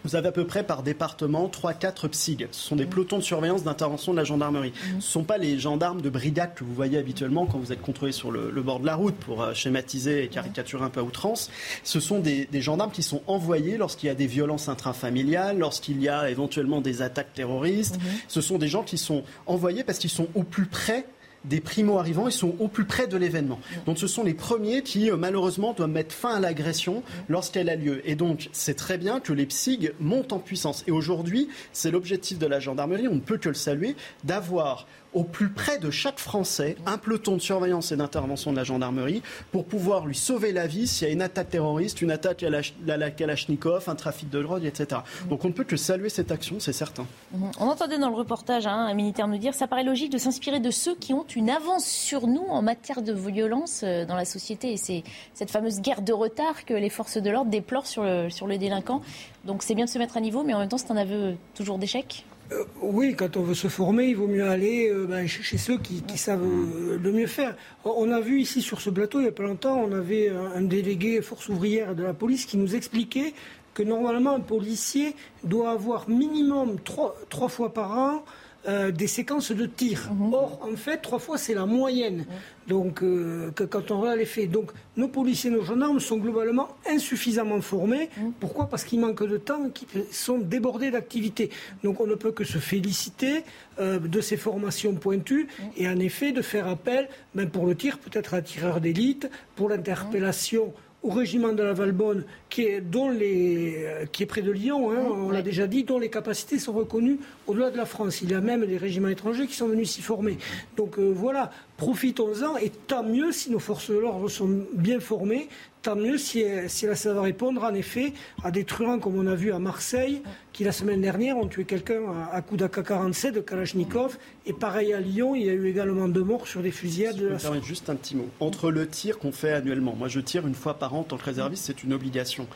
Vous avez à peu près par département 3-4 PSIG. Ce sont des mmh. pelotons de surveillance d'intervention de la gendarmerie. Mmh. Ce ne sont pas les gendarmes de brigade que vous voyez habituellement quand vous êtes contrôlé sur le, bord de la route pour euh, schématiser et caricaturer un peu à outrance. Ce sont des, des gendarmes qui sont envoyés lorsqu'il y a des violences intrafamiliales, lorsqu'il y a éventuellement des attaques terroristes. Mmh. Ce sont des gens qui sont envoyés parce qu'ils sont au plus près des primo-arrivants, ils sont au plus près de l'événement. Donc ce sont les premiers qui, euh, malheureusement, doivent mettre fin à l'agression lorsqu'elle a lieu. Et donc c'est très bien que les PSIG montent en puissance. Et aujourd'hui, c'est l'objectif de la gendarmerie, on ne peut que le saluer, d'avoir au plus près de chaque Français un peloton de surveillance et d'intervention de la gendarmerie pour pouvoir lui sauver la vie s'il y a une attaque terroriste, une attaque à la, Kalachnikov, un trafic de drogue, etc. Donc on ne peut que saluer cette action, c'est certain. Mhm. On entendait dans le reportage hein, un militaire nous dire ça paraît logique de s'inspirer de ceux qui ont une avance sur nous en matière de violence euh, dans la société. Et c'est cette fameuse guerre de retard que les forces de l'ordre déplorent sur le, sur le délinquant. Donc c'est bien de se mettre à niveau, mais en même temps c'est un aveu toujours d'échec euh, oui, quand on veut se former, il vaut mieux aller euh, ben, chez, ceux qui, savent euh, le mieux faire. On a vu ici sur ce plateau, il n'y a pas longtemps, on avait un, délégué force ouvrière de la police qui nous expliquait que normalement un policier doit avoir minimum trois fois par an euh, des séquences de tir. Mhm. Or, en fait, trois fois, c'est la moyenne. Mhm. Donc, euh, que, quand on regarde les faits. Donc, nos policiers, nos gendarmes sont globalement insuffisamment formés. Mhm. Pourquoi? Parce qu'ils manquent de temps, qu'ils sont débordés d'activités. Donc, on ne peut que se féliciter euh, de ces formations pointues et, en effet, de faire appel, même pour le tir, peut-être à tireur d'élite, pour l'interpellation au régiment de la Valbonne, qui est, dont les, qui est près de Lyon, hein, on l'a déjà dit, dont les capacités sont reconnues au-delà de la France. Il y a même des régiments étrangers qui sont venus s'y former. Donc euh, voilà, profitons-en et tant mieux si nos forces de l'ordre sont bien formées, tant mieux si, si ça va répondre en effet à des truands comme on a vu à Marseille, qui la semaine dernière ont tué quelqu'un à, coup d'AK-47 de Kalachnikov. Et pareil à Lyon, il y a eu également deux morts sur des fusillades. De la... juste un petit mot. Entre le tir qu'on fait annuellement, moi je tire une fois par an en tant que réserviste, c'est une obligation.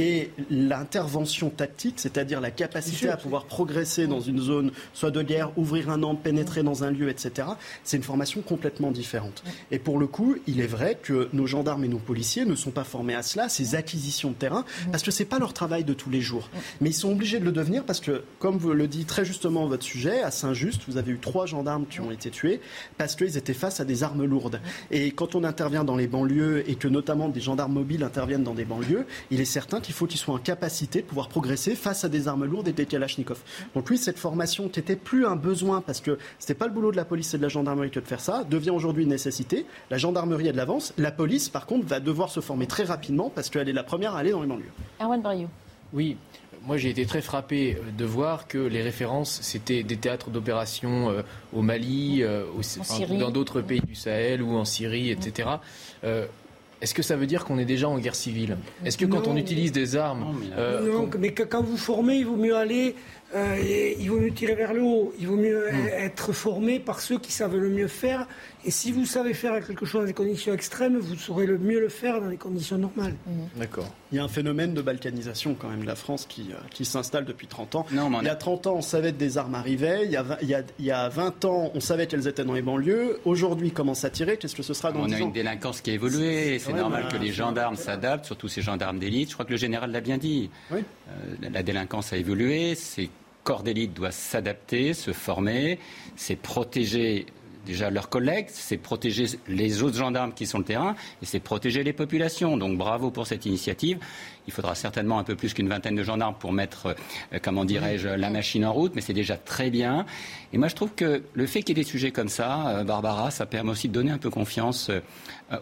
Et l'intervention tactique, c'est-à-dire la capacité à pouvoir progresser dans une zone, soit de guerre, ouvrir un angle, pénétrer dans un lieu, etc., c'est une formation complètement différente. Et pour le coup, il est vrai que nos gendarmes et nos policiers ne sont pas formés à cela, ces acquisitions de terrain, parce que ce n'est pas leur travail de tous les jours. Mais ils sont obligés de le devenir parce que, comme vous le dit très justement votre sujet, à Saint-Just, vous avez eu trois gendarmes qui ont été tués parce qu'ils étaient face à des armes lourdes. Et quand on intervient dans les banlieues et que notamment des gendarmes mobiles interviennent dans des banlieues, il est certain qu'il faut qu'ils soient en capacité de pouvoir progresser face à des armes lourdes et des Kalachnikov. Donc oui, cette formation qui n'était plus un besoin parce que c'était pas le boulot de la police et de la gendarmerie que de faire ça, devient aujourd'hui une nécessité. La gendarmerie a de l'avance. La police, par contre, va devoir se former très rapidement parce qu'elle est la première à aller dans les banlieues. Erwan Barrio. Oui, moi j'ai été très frappé euh, de voir que les références, c'était des théâtres d'opération euh, au Mali, euh, dans d'autres pays du Sahel ou en Syrie, etc. est-ce que ça veut dire qu'on est déjà en guerre civile? Est-ce que quand on utilise des armes... Non, mais quand vous formez, il vaut mieux aller il vaut mieux tirer vers le haut, il vaut mieux hmm. être formé par ceux qui savent le mieux faire et si vous savez faire quelque chose dans des conditions extrêmes, vous saurez le mieux le faire dans des conditions normales. Mhm. D'accord. Il y a un phénomène de balkanisation quand même de la France qui, euh, qui s'installe depuis 30 ans. Non, il y a 30 ans, on savait que des armes arrivaient. Il y, a 20, il, y a, 20 ans, on savait qu'elles étaient dans les banlieues. Aujourd'hui, commence à tirer. Qu'est-ce que ce sera dans On a une délinquance qui a évolué. C'est normal que les gendarmes s'adaptent, surtout ces gendarmes d'élite. Je crois que le général l'a bien dit. Oui. Euh, la délinquance a évolué. C'est corps d'élite doit s'adapter, se former, c'est protéger déjà leurs collègues, c'est protéger les autres gendarmes qui sont le terrain et c'est protéger les populations. Donc bravo pour cette initiative. Il faudra certainement un peu plus qu'une vingtaine de gendarmes pour mettre, euh, comment dirais-je, la machine en route, mais c'est déjà très bien. Et moi, je trouve que le fait qu'il y ait des sujets comme ça, euh, Barbara, ça permet aussi de donner un peu confiance euh,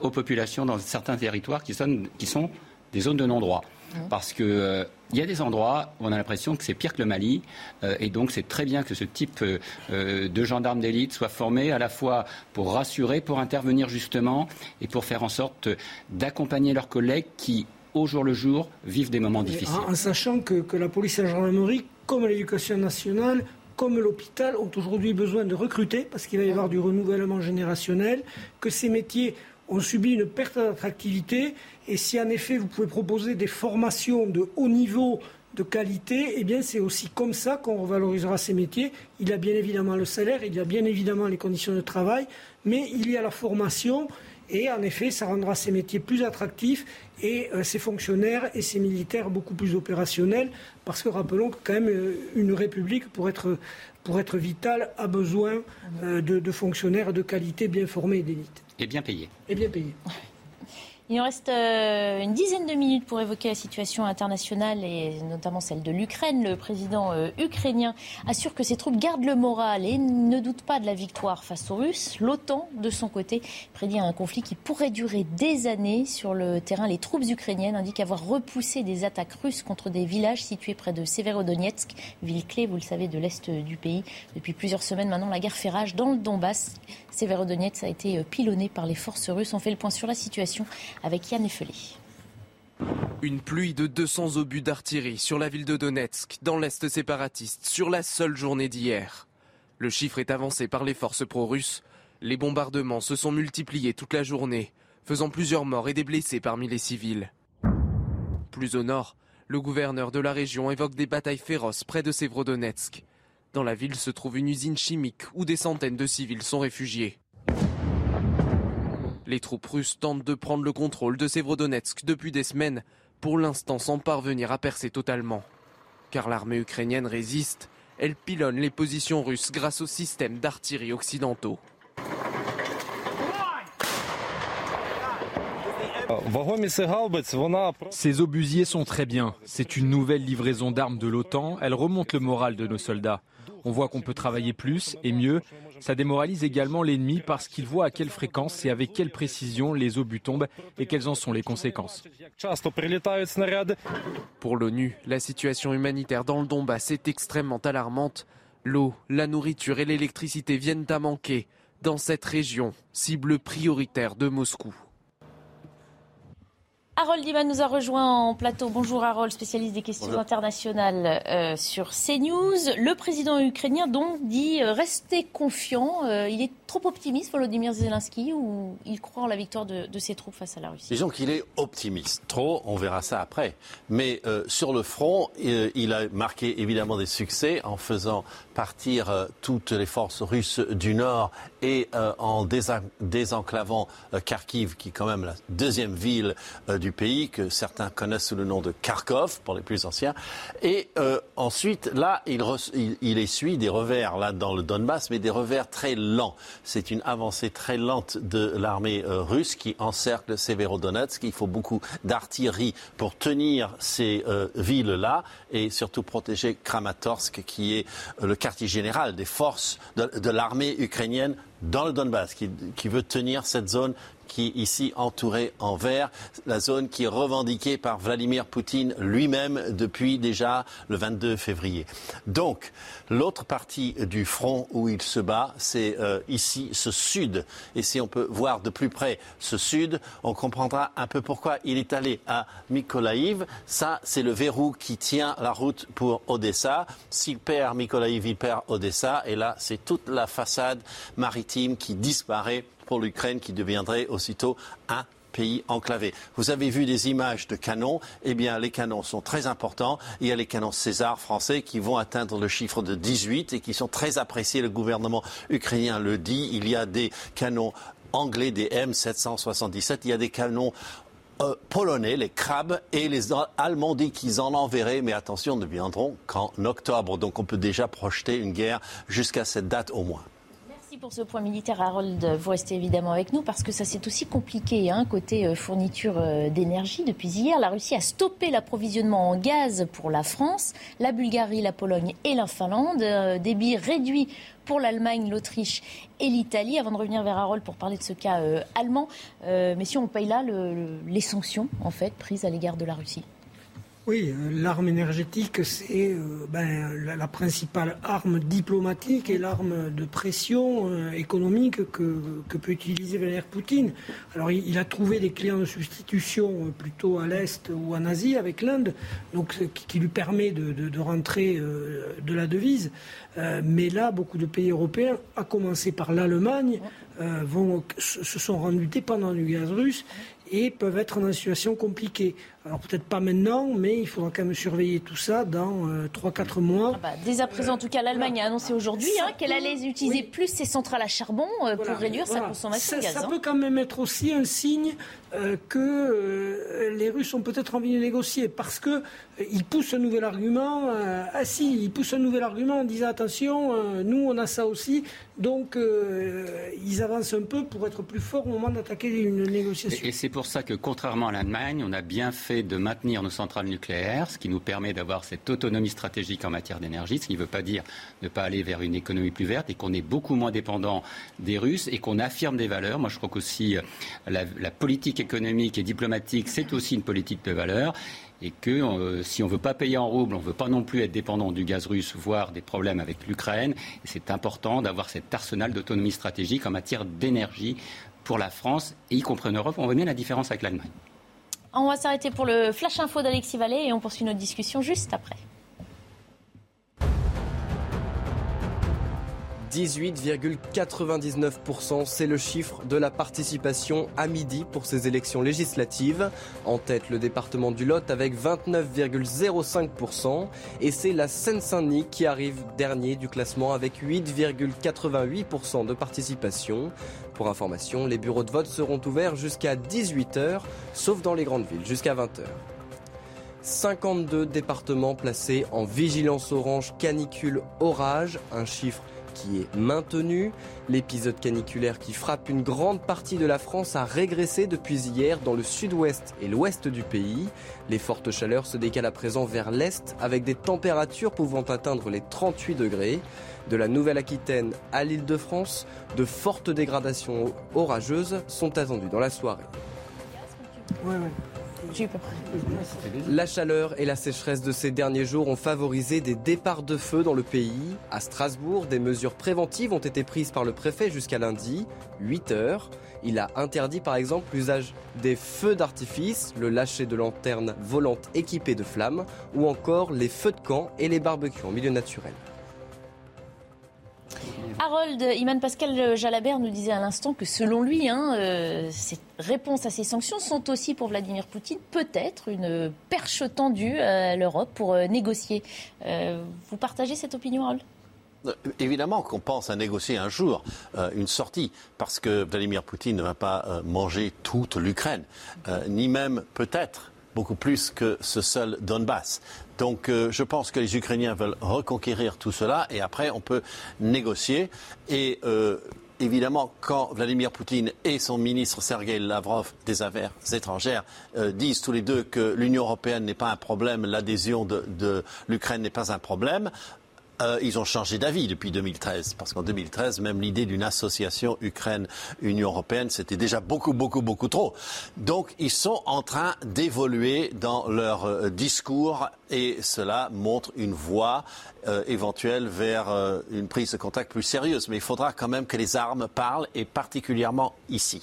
aux populations dans certains territoires qui sont des zones de non-droit. Parce qu'il euh, y a des endroits où on a l'impression que c'est pire que le Mali. Euh, et donc, c'est très bien que ce type euh, de gendarmes d'élite soit formé à la fois pour rassurer, pour intervenir justement et pour faire en sorte d'accompagner leurs collègues qui, au jour le jour, vivent des moments difficiles. En, sachant que, la police et la gendarmerie, comme l'éducation nationale, comme l'hôpital, ont aujourd'hui besoin de recruter parce qu'il va y avoir du renouvellement générationnel, que ces métiers ont subi une perte d'attractivité. Et si en effet vous pouvez proposer des formations de haut niveau, de qualité, eh bien c'est aussi comme ça qu'on revalorisera ces métiers. Il y a bien évidemment le salaire, il y a bien évidemment les conditions de travail, mais il y a la formation. Et en effet, ça rendra ces métiers plus attractifs et euh, ces fonctionnaires et ces militaires beaucoup plus opérationnels. Parce que rappelons que quand même euh, une république, pour être, pour être vitale, a besoin euh, de, de fonctionnaires de qualité bien formés et d'élite. Et bien payé. Et bien payé. Il nous reste euh, une dizaine de minutes pour évoquer la situation internationale et notamment celle de l'Ukraine. Le président euh, ukrainien assure que ses troupes gardent le moral et ne doute pas de la victoire face aux Russes. L'OTAN, de son côté, prédit un conflit qui pourrait durer des années sur le terrain. Les troupes ukrainiennes indiquent avoir repoussé des attaques russes contre des villages situés près de Severodonetsk, ville clé, vous le savez, de l'est du pays. Depuis plusieurs semaines maintenant, la guerre fait rage dans le Donbass. Severodonetsk a été euh, pilonné par les forces russes. On fait le point sur la situation avec Yann Effelé. Une pluie de 200 obus d'artillerie sur la ville de Donetsk, dans l'Est séparatiste, sur la seule journée d'hier. Le chiffre est avancé par les forces pro-russes. Les bombardements se sont multipliés toute la journée, faisant plusieurs morts et des blessés parmi les civils. Plus au nord, le gouverneur de la région évoque des batailles féroces près de Severodonetsk. Dans la ville se trouve une usine chimique où des centaines de civils sont réfugiés. Les troupes russes tentent de prendre le contrôle de Severodonetsk depuis des semaines, pour l'instant sans parvenir à percer totalement. Car l'armée ukrainienne résiste, elle pilonne les positions russes grâce au système d'artillerie occidentaux. Ces obusiers sont très bien. C'est une nouvelle livraison d'armes de l'OTAN. Elle remonte le moral de nos soldats. On voit qu'on peut travailler plus et mieux. Ça démoralise également l'ennemi parce qu'il voit à quelle fréquence et avec quelle précision les obus tombent et quelles en sont les conséquences. Pour l'ONU, la situation humanitaire dans le Donbass est extrêmement alarmante. L'eau, la nourriture et l'électricité viennent à manquer dans cette région, cible prioritaire de Moscou. Harold Iman nous a rejoint en plateau. Bonjour Harold, spécialiste des questions internationales euh, sur CNews. Le président ukrainien donc dit euh, rester confiant. Euh, il est trop optimiste, Volodymyr Zelensky, ou il croit en la victoire de, ses troupes face à la Russie? Disons qu'il est optimiste. Trop, on verra ça après. Mais sur le front, il a marqué évidemment des succès en faisant partir toutes les forces russes du Nord et en désenclavant Kharkiv, qui est quand même la deuxième ville du pays que certains connaissent sous le nom de Kharkov pour les plus anciens. Et euh, ensuite, là, il, essuie des revers là dans le Donbass, mais des revers très lents. C'est une avancée très lente de l'armée euh, russe qui encercle Severodonetsk. Il faut beaucoup d'artillerie pour tenir ces euh, villes-là et surtout protéger Kramatorsk, qui est le quartier général des forces de, l'armée ukrainienne dans le Donbass, qui, veut tenir cette zone qui est ici entourée en vert, la zone qui est revendiquée par Vladimir Poutine lui-même depuis déjà le 22 février. Donc, l'autre partie du front où il se bat, c'est euh, ici ce sud. Et si on peut voir de plus près ce sud, on comprendra un peu pourquoi il est allé à Mykolaïv. Ça, c'est le verrou qui tient la route pour Odessa. S'il perd Mykolaïv, il perd Odessa. Et là, c'est toute la façade maritime qui disparaît pour l'Ukraine qui deviendrait aussitôt un pays enclavé. Vous avez vu des images de canons. Eh bien, les canons sont très importants. Il y a les canons César français qui vont atteindre le chiffre de 18 et qui sont très appréciés. Le gouvernement ukrainien le dit. Il y a des canons anglais, des M777. Il y a des canons euh, polonais, les crabes, et les Allemands disent qu'ils en enverraient, mais attention, ne viendront qu'en octobre. Donc on peut déjà projeter une guerre jusqu'à cette date au moins pour ce point militaire, Harold. Vous restez évidemment avec nous parce que ça c'est aussi compliqué hein, côté euh, fourniture euh, d'énergie. Depuis hier, la Russie a stoppé l'approvisionnement en gaz pour la France, la Bulgarie, la Pologne et la Finlande. Euh, débit réduit pour l'Allemagne, l'Autriche et l'Italie. Avant de revenir vers Harold pour parler de ce cas allemand, mais si on paye là les sanctions en fait prises à l'égard de la Russie. Oui, euh, l'arme énergétique, c'est euh, ben, la, principale arme diplomatique et l'arme de pression euh, économique que, peut utiliser Vladimir Poutine. Alors, il, a trouvé des clients de substitution plutôt à l'Est ou en Asie avec l'Inde, donc qui, lui permet de, rentrer de la devise. mais là, beaucoup de pays européens, à commencer par l'Allemagne, se sont rendus dépendants du gaz russe et peuvent être dans une situation compliquée. Alors peut-être pas maintenant, mais il faudra quand même surveiller tout ça dans 3-4 euh, mois. Ah bah, dès à présent, en tout cas, l'Allemagne a annoncé aujourd'hui hein, qu'elle allait utiliser plus ses centrales à charbon euh, pour réduire sa consommation de gaz. Ça hein. peut quand même être aussi un signe euh, que les Russes ont peut-être envie de négocier parce que ils poussent un nouvel argument. ah si, ils poussent un nouvel argument en disant attention, nous on a ça aussi, donc ils avancent un peu pour être plus forts au moment d'attaquer une négociation. Et c'est pour ça que contrairement à l'Allemagne, on a bien fait de maintenir nos centrales nucléaires, ce qui nous permet d'avoir cette autonomie stratégique en matière d'énergie, ce qui ne veut pas dire ne pas aller vers une économie plus verte et qu'on est beaucoup moins dépendant des Russes et qu'on affirme des valeurs. Moi, je crois qu'aussi euh, la, la politique économique et diplomatique, c'est aussi une politique de valeurs et que euh, si on ne veut pas payer en rouble, on ne veut pas non plus être dépendant du gaz russe, voire des problèmes avec l'Ukraine. C'est important d'avoir cet arsenal d'autonomie stratégique en matière d'énergie pour la France, et y compris en Europe. On voit bien la différence avec l'Allemagne. On va s'arrêter pour le flash info d'Alexis Vallée et on poursuit notre discussion juste après. 18,99%, c'est le chiffre de la participation à midi pour ces élections législatives. En tête, le département du Lot avec 29,05%. Et c'est la Seine-Saint-Denis qui arrive dernier du classement avec 8,88% de participation. Pour information, les bureaux de vote seront ouverts jusqu'à 18h, sauf dans les grandes villes, jusqu'à 20h. 52 départements placés en vigilance orange canicule orage, un chiffre qui est maintenu. L'épisode caniculaire qui frappe une grande partie de la France a régressé depuis hier dans le sud-ouest et l'ouest du pays. Les fortes chaleurs se décalent à présent vers l'est avec des températures pouvant atteindre les 38 degrés. De la Nouvelle-Aquitaine à l'île de France, de fortes dégradations orageuses sont attendues dans la soirée. La chaleur et la sécheresse de ces derniers jours ont favorisé des départs de feu dans le pays. À Strasbourg, des mesures préventives ont été prises par le préfet jusqu'à lundi, 8 heures. Il a interdit par exemple l'usage des feux d'artifice, le lâcher de lanternes volantes équipées de flammes ou encore les feux de camp et les barbecues en milieu naturel. Harold, Iman Pascal Jalabert nous disait à l'instant que selon lui, hein, euh, ces réponses à ces sanctions sont aussi pour Vladimir Poutine peut-être une perche tendue à l'Europe pour euh, négocier. Euh, vous partagez cette opinion, Harold? Évidemment qu'on pense à négocier un jour une sortie, parce que Vladimir Poutine ne va pas manger toute l'Ukraine, ni même peut-être beaucoup plus que ce seul Donbass. Donc euh, je pense que les Ukrainiens veulent reconquérir tout cela et après on peut négocier. Et euh, évidemment, quand Vladimir Poutine et son ministre Sergei Lavrov des Affaires étrangères euh, disent tous les deux que l'Union européenne n'est pas un problème, l'adhésion de l'Ukraine n'est pas un problème, euh, ils ont changé d'avis depuis 2013, parce qu'en 2013, même l'idée d'une association Ukraine-Union européenne, c'était déjà beaucoup, beaucoup, beaucoup trop. Donc, ils sont en train d'évoluer dans leur euh, discours et cela montre une voie euh, éventuelle vers une prise de contact plus sérieuse. Mais il faudra quand même que les armes parlent, et particulièrement ici.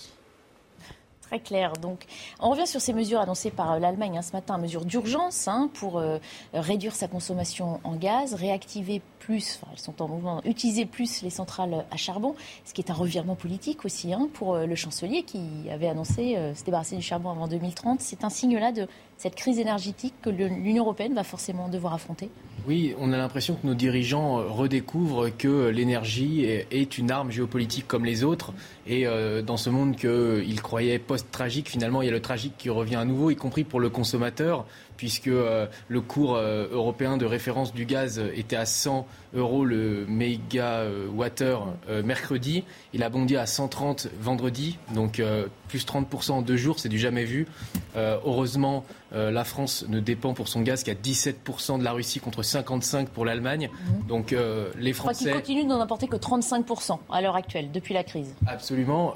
Très clair. Donc, on revient sur ces mesures annoncées par euh, l'Allemagne hein, ce matin, mesures d'urgence hein, pour euh, réduire sa consommation en gaz, réactiver plus, enfin, elles sont en mouvement, utiliser plus les centrales à charbon, ce qui est un revirement politique aussi hein, pour euh, le chancelier qui avait annoncé se débarrasser du charbon avant 2030. C'est un signe là de cette crise énergétique que l'Union européenne va forcément devoir affronter. Oui, on a l'impression que nos dirigeants redécouvrent que l'énergie est une arme géopolitique comme les autres. Et dans ce monde qu'ils croyaient post post-tragique, finalement, il y a le tragique qui revient à nouveau, y compris pour le consommateur, puisque le cours européen de référence du gaz était à 100 euros le mégawatt-heure mercredi. Il a bondi à 130 vendredi, donc plus 30% en deux jours, c'est du jamais vu. heureusement, la France ne dépend pour son gaz qu'à 17% de la Russie contre 55% pour l'Allemagne. Mhm. Donc les Français... Je crois qu'ils continuent d'en apporter que 35% à l'heure actuelle, depuis la crise. Absolument.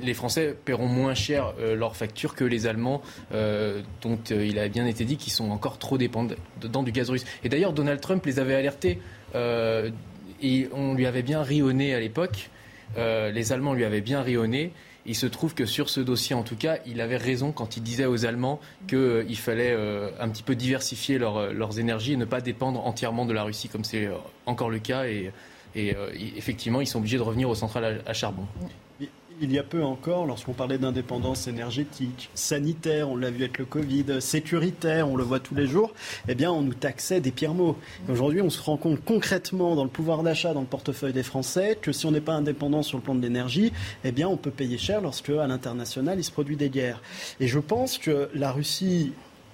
les Français paieront moins cher leurs factures que les Allemands, dont il a bien été dit qui sont encore trop dépendants du gaz russe. Et d'ailleurs, Donald Trump les avait alertés euh, et on lui avait bien rionné à l'époque. Euh, les Allemands lui avaient bien rionné. Il se trouve que sur ce dossier, en tout cas, il avait raison quand il disait aux Allemands qu'il euh, fallait un petit peu diversifier leurs énergies et ne pas dépendre entièrement de la Russie, comme c'est encore le cas. Et, effectivement, ils sont obligés de revenir aux centrales à charbon il y a peu encore, lorsqu'on parlait d'indépendance énergétique, sanitaire, on l'a vu avec le Covid, sécuritaire, on le voit tous les jours, eh bien, on nous taxait des pires mots. Aujourd'hui, on se rend compte concrètement dans le pouvoir d'achat, dans le portefeuille des Français, que si on n'est pas indépendant sur le plan de l'énergie, eh bien, on peut payer cher lorsque, à l'international, il se produit des guerres. Et je pense que la Russie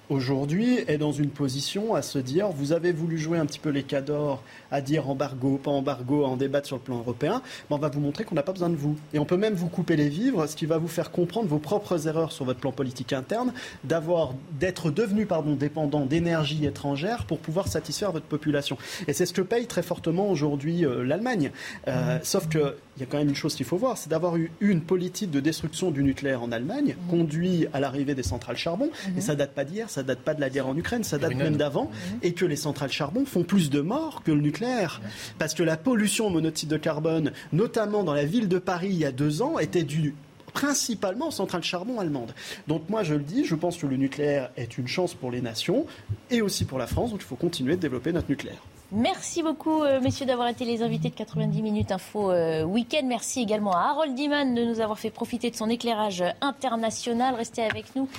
aujourd'hui est dans une position à se dire vous avez voulu jouer un petit peu les cadors, à dire embargo, pas embargo, à en débattre sur le plan européen, mais on va vous montrer qu'on n'a pas besoin de vous. Et on peut même vous couper les vivres, ce qui va vous faire comprendre vos propres erreurs sur votre plan politique interne, d'avoir d'être devenu pardon dépendant d'énergie étrangère pour pouvoir satisfaire votre population. Et c'est ce que paye très fortement aujourd'hui euh, l'Allemagne. Euh, mmh. Sauf que il y a quand même une chose qu'il faut voir, c'est d'avoir eu une politique de destruction du nucléaire en Allemagne, mmh. conduit à l'arrivée des centrales charbon, mmh. et ça date pas d'hier, ça date pas de la guerre en Ukraine, ça date même d'avant, mmh. et que les centrales charbon font plus de morts que le nucléaire. Parce que la pollution au monoxyde de carbone, notamment dans la ville de Paris il y a deux ans, était due principalement aux centrales charbon allemandes. Donc moi je le dis, je pense que le nucléaire est une chance pour les nations et aussi pour la France, donc il faut continuer de développer notre nucléaire. Merci beaucoup, euh, messieurs, d'avoir été les invités de 90 minutes info euh, week-end. Merci également à Harold Diman de nous avoir fait profiter de son éclairage international. Restez avec nous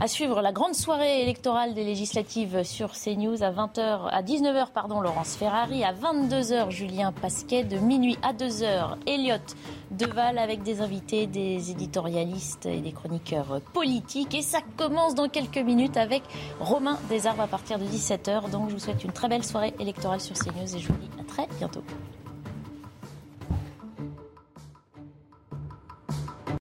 à suivre la grande soirée électorale des législatives sur CNews à 20h, à 19h, pardon, Laurence Ferrari, à 22h, Julien Pasquet, de minuit à 2h, Elliot Deval avec des invités, des éditorialistes et des chroniqueurs politiques. Et ça commence dans quelques minutes avec Romain Desarbes à partir de 17h. Donc je vous souhaite une très belle soirée électorale sur CNews et je vous dis à très bientôt.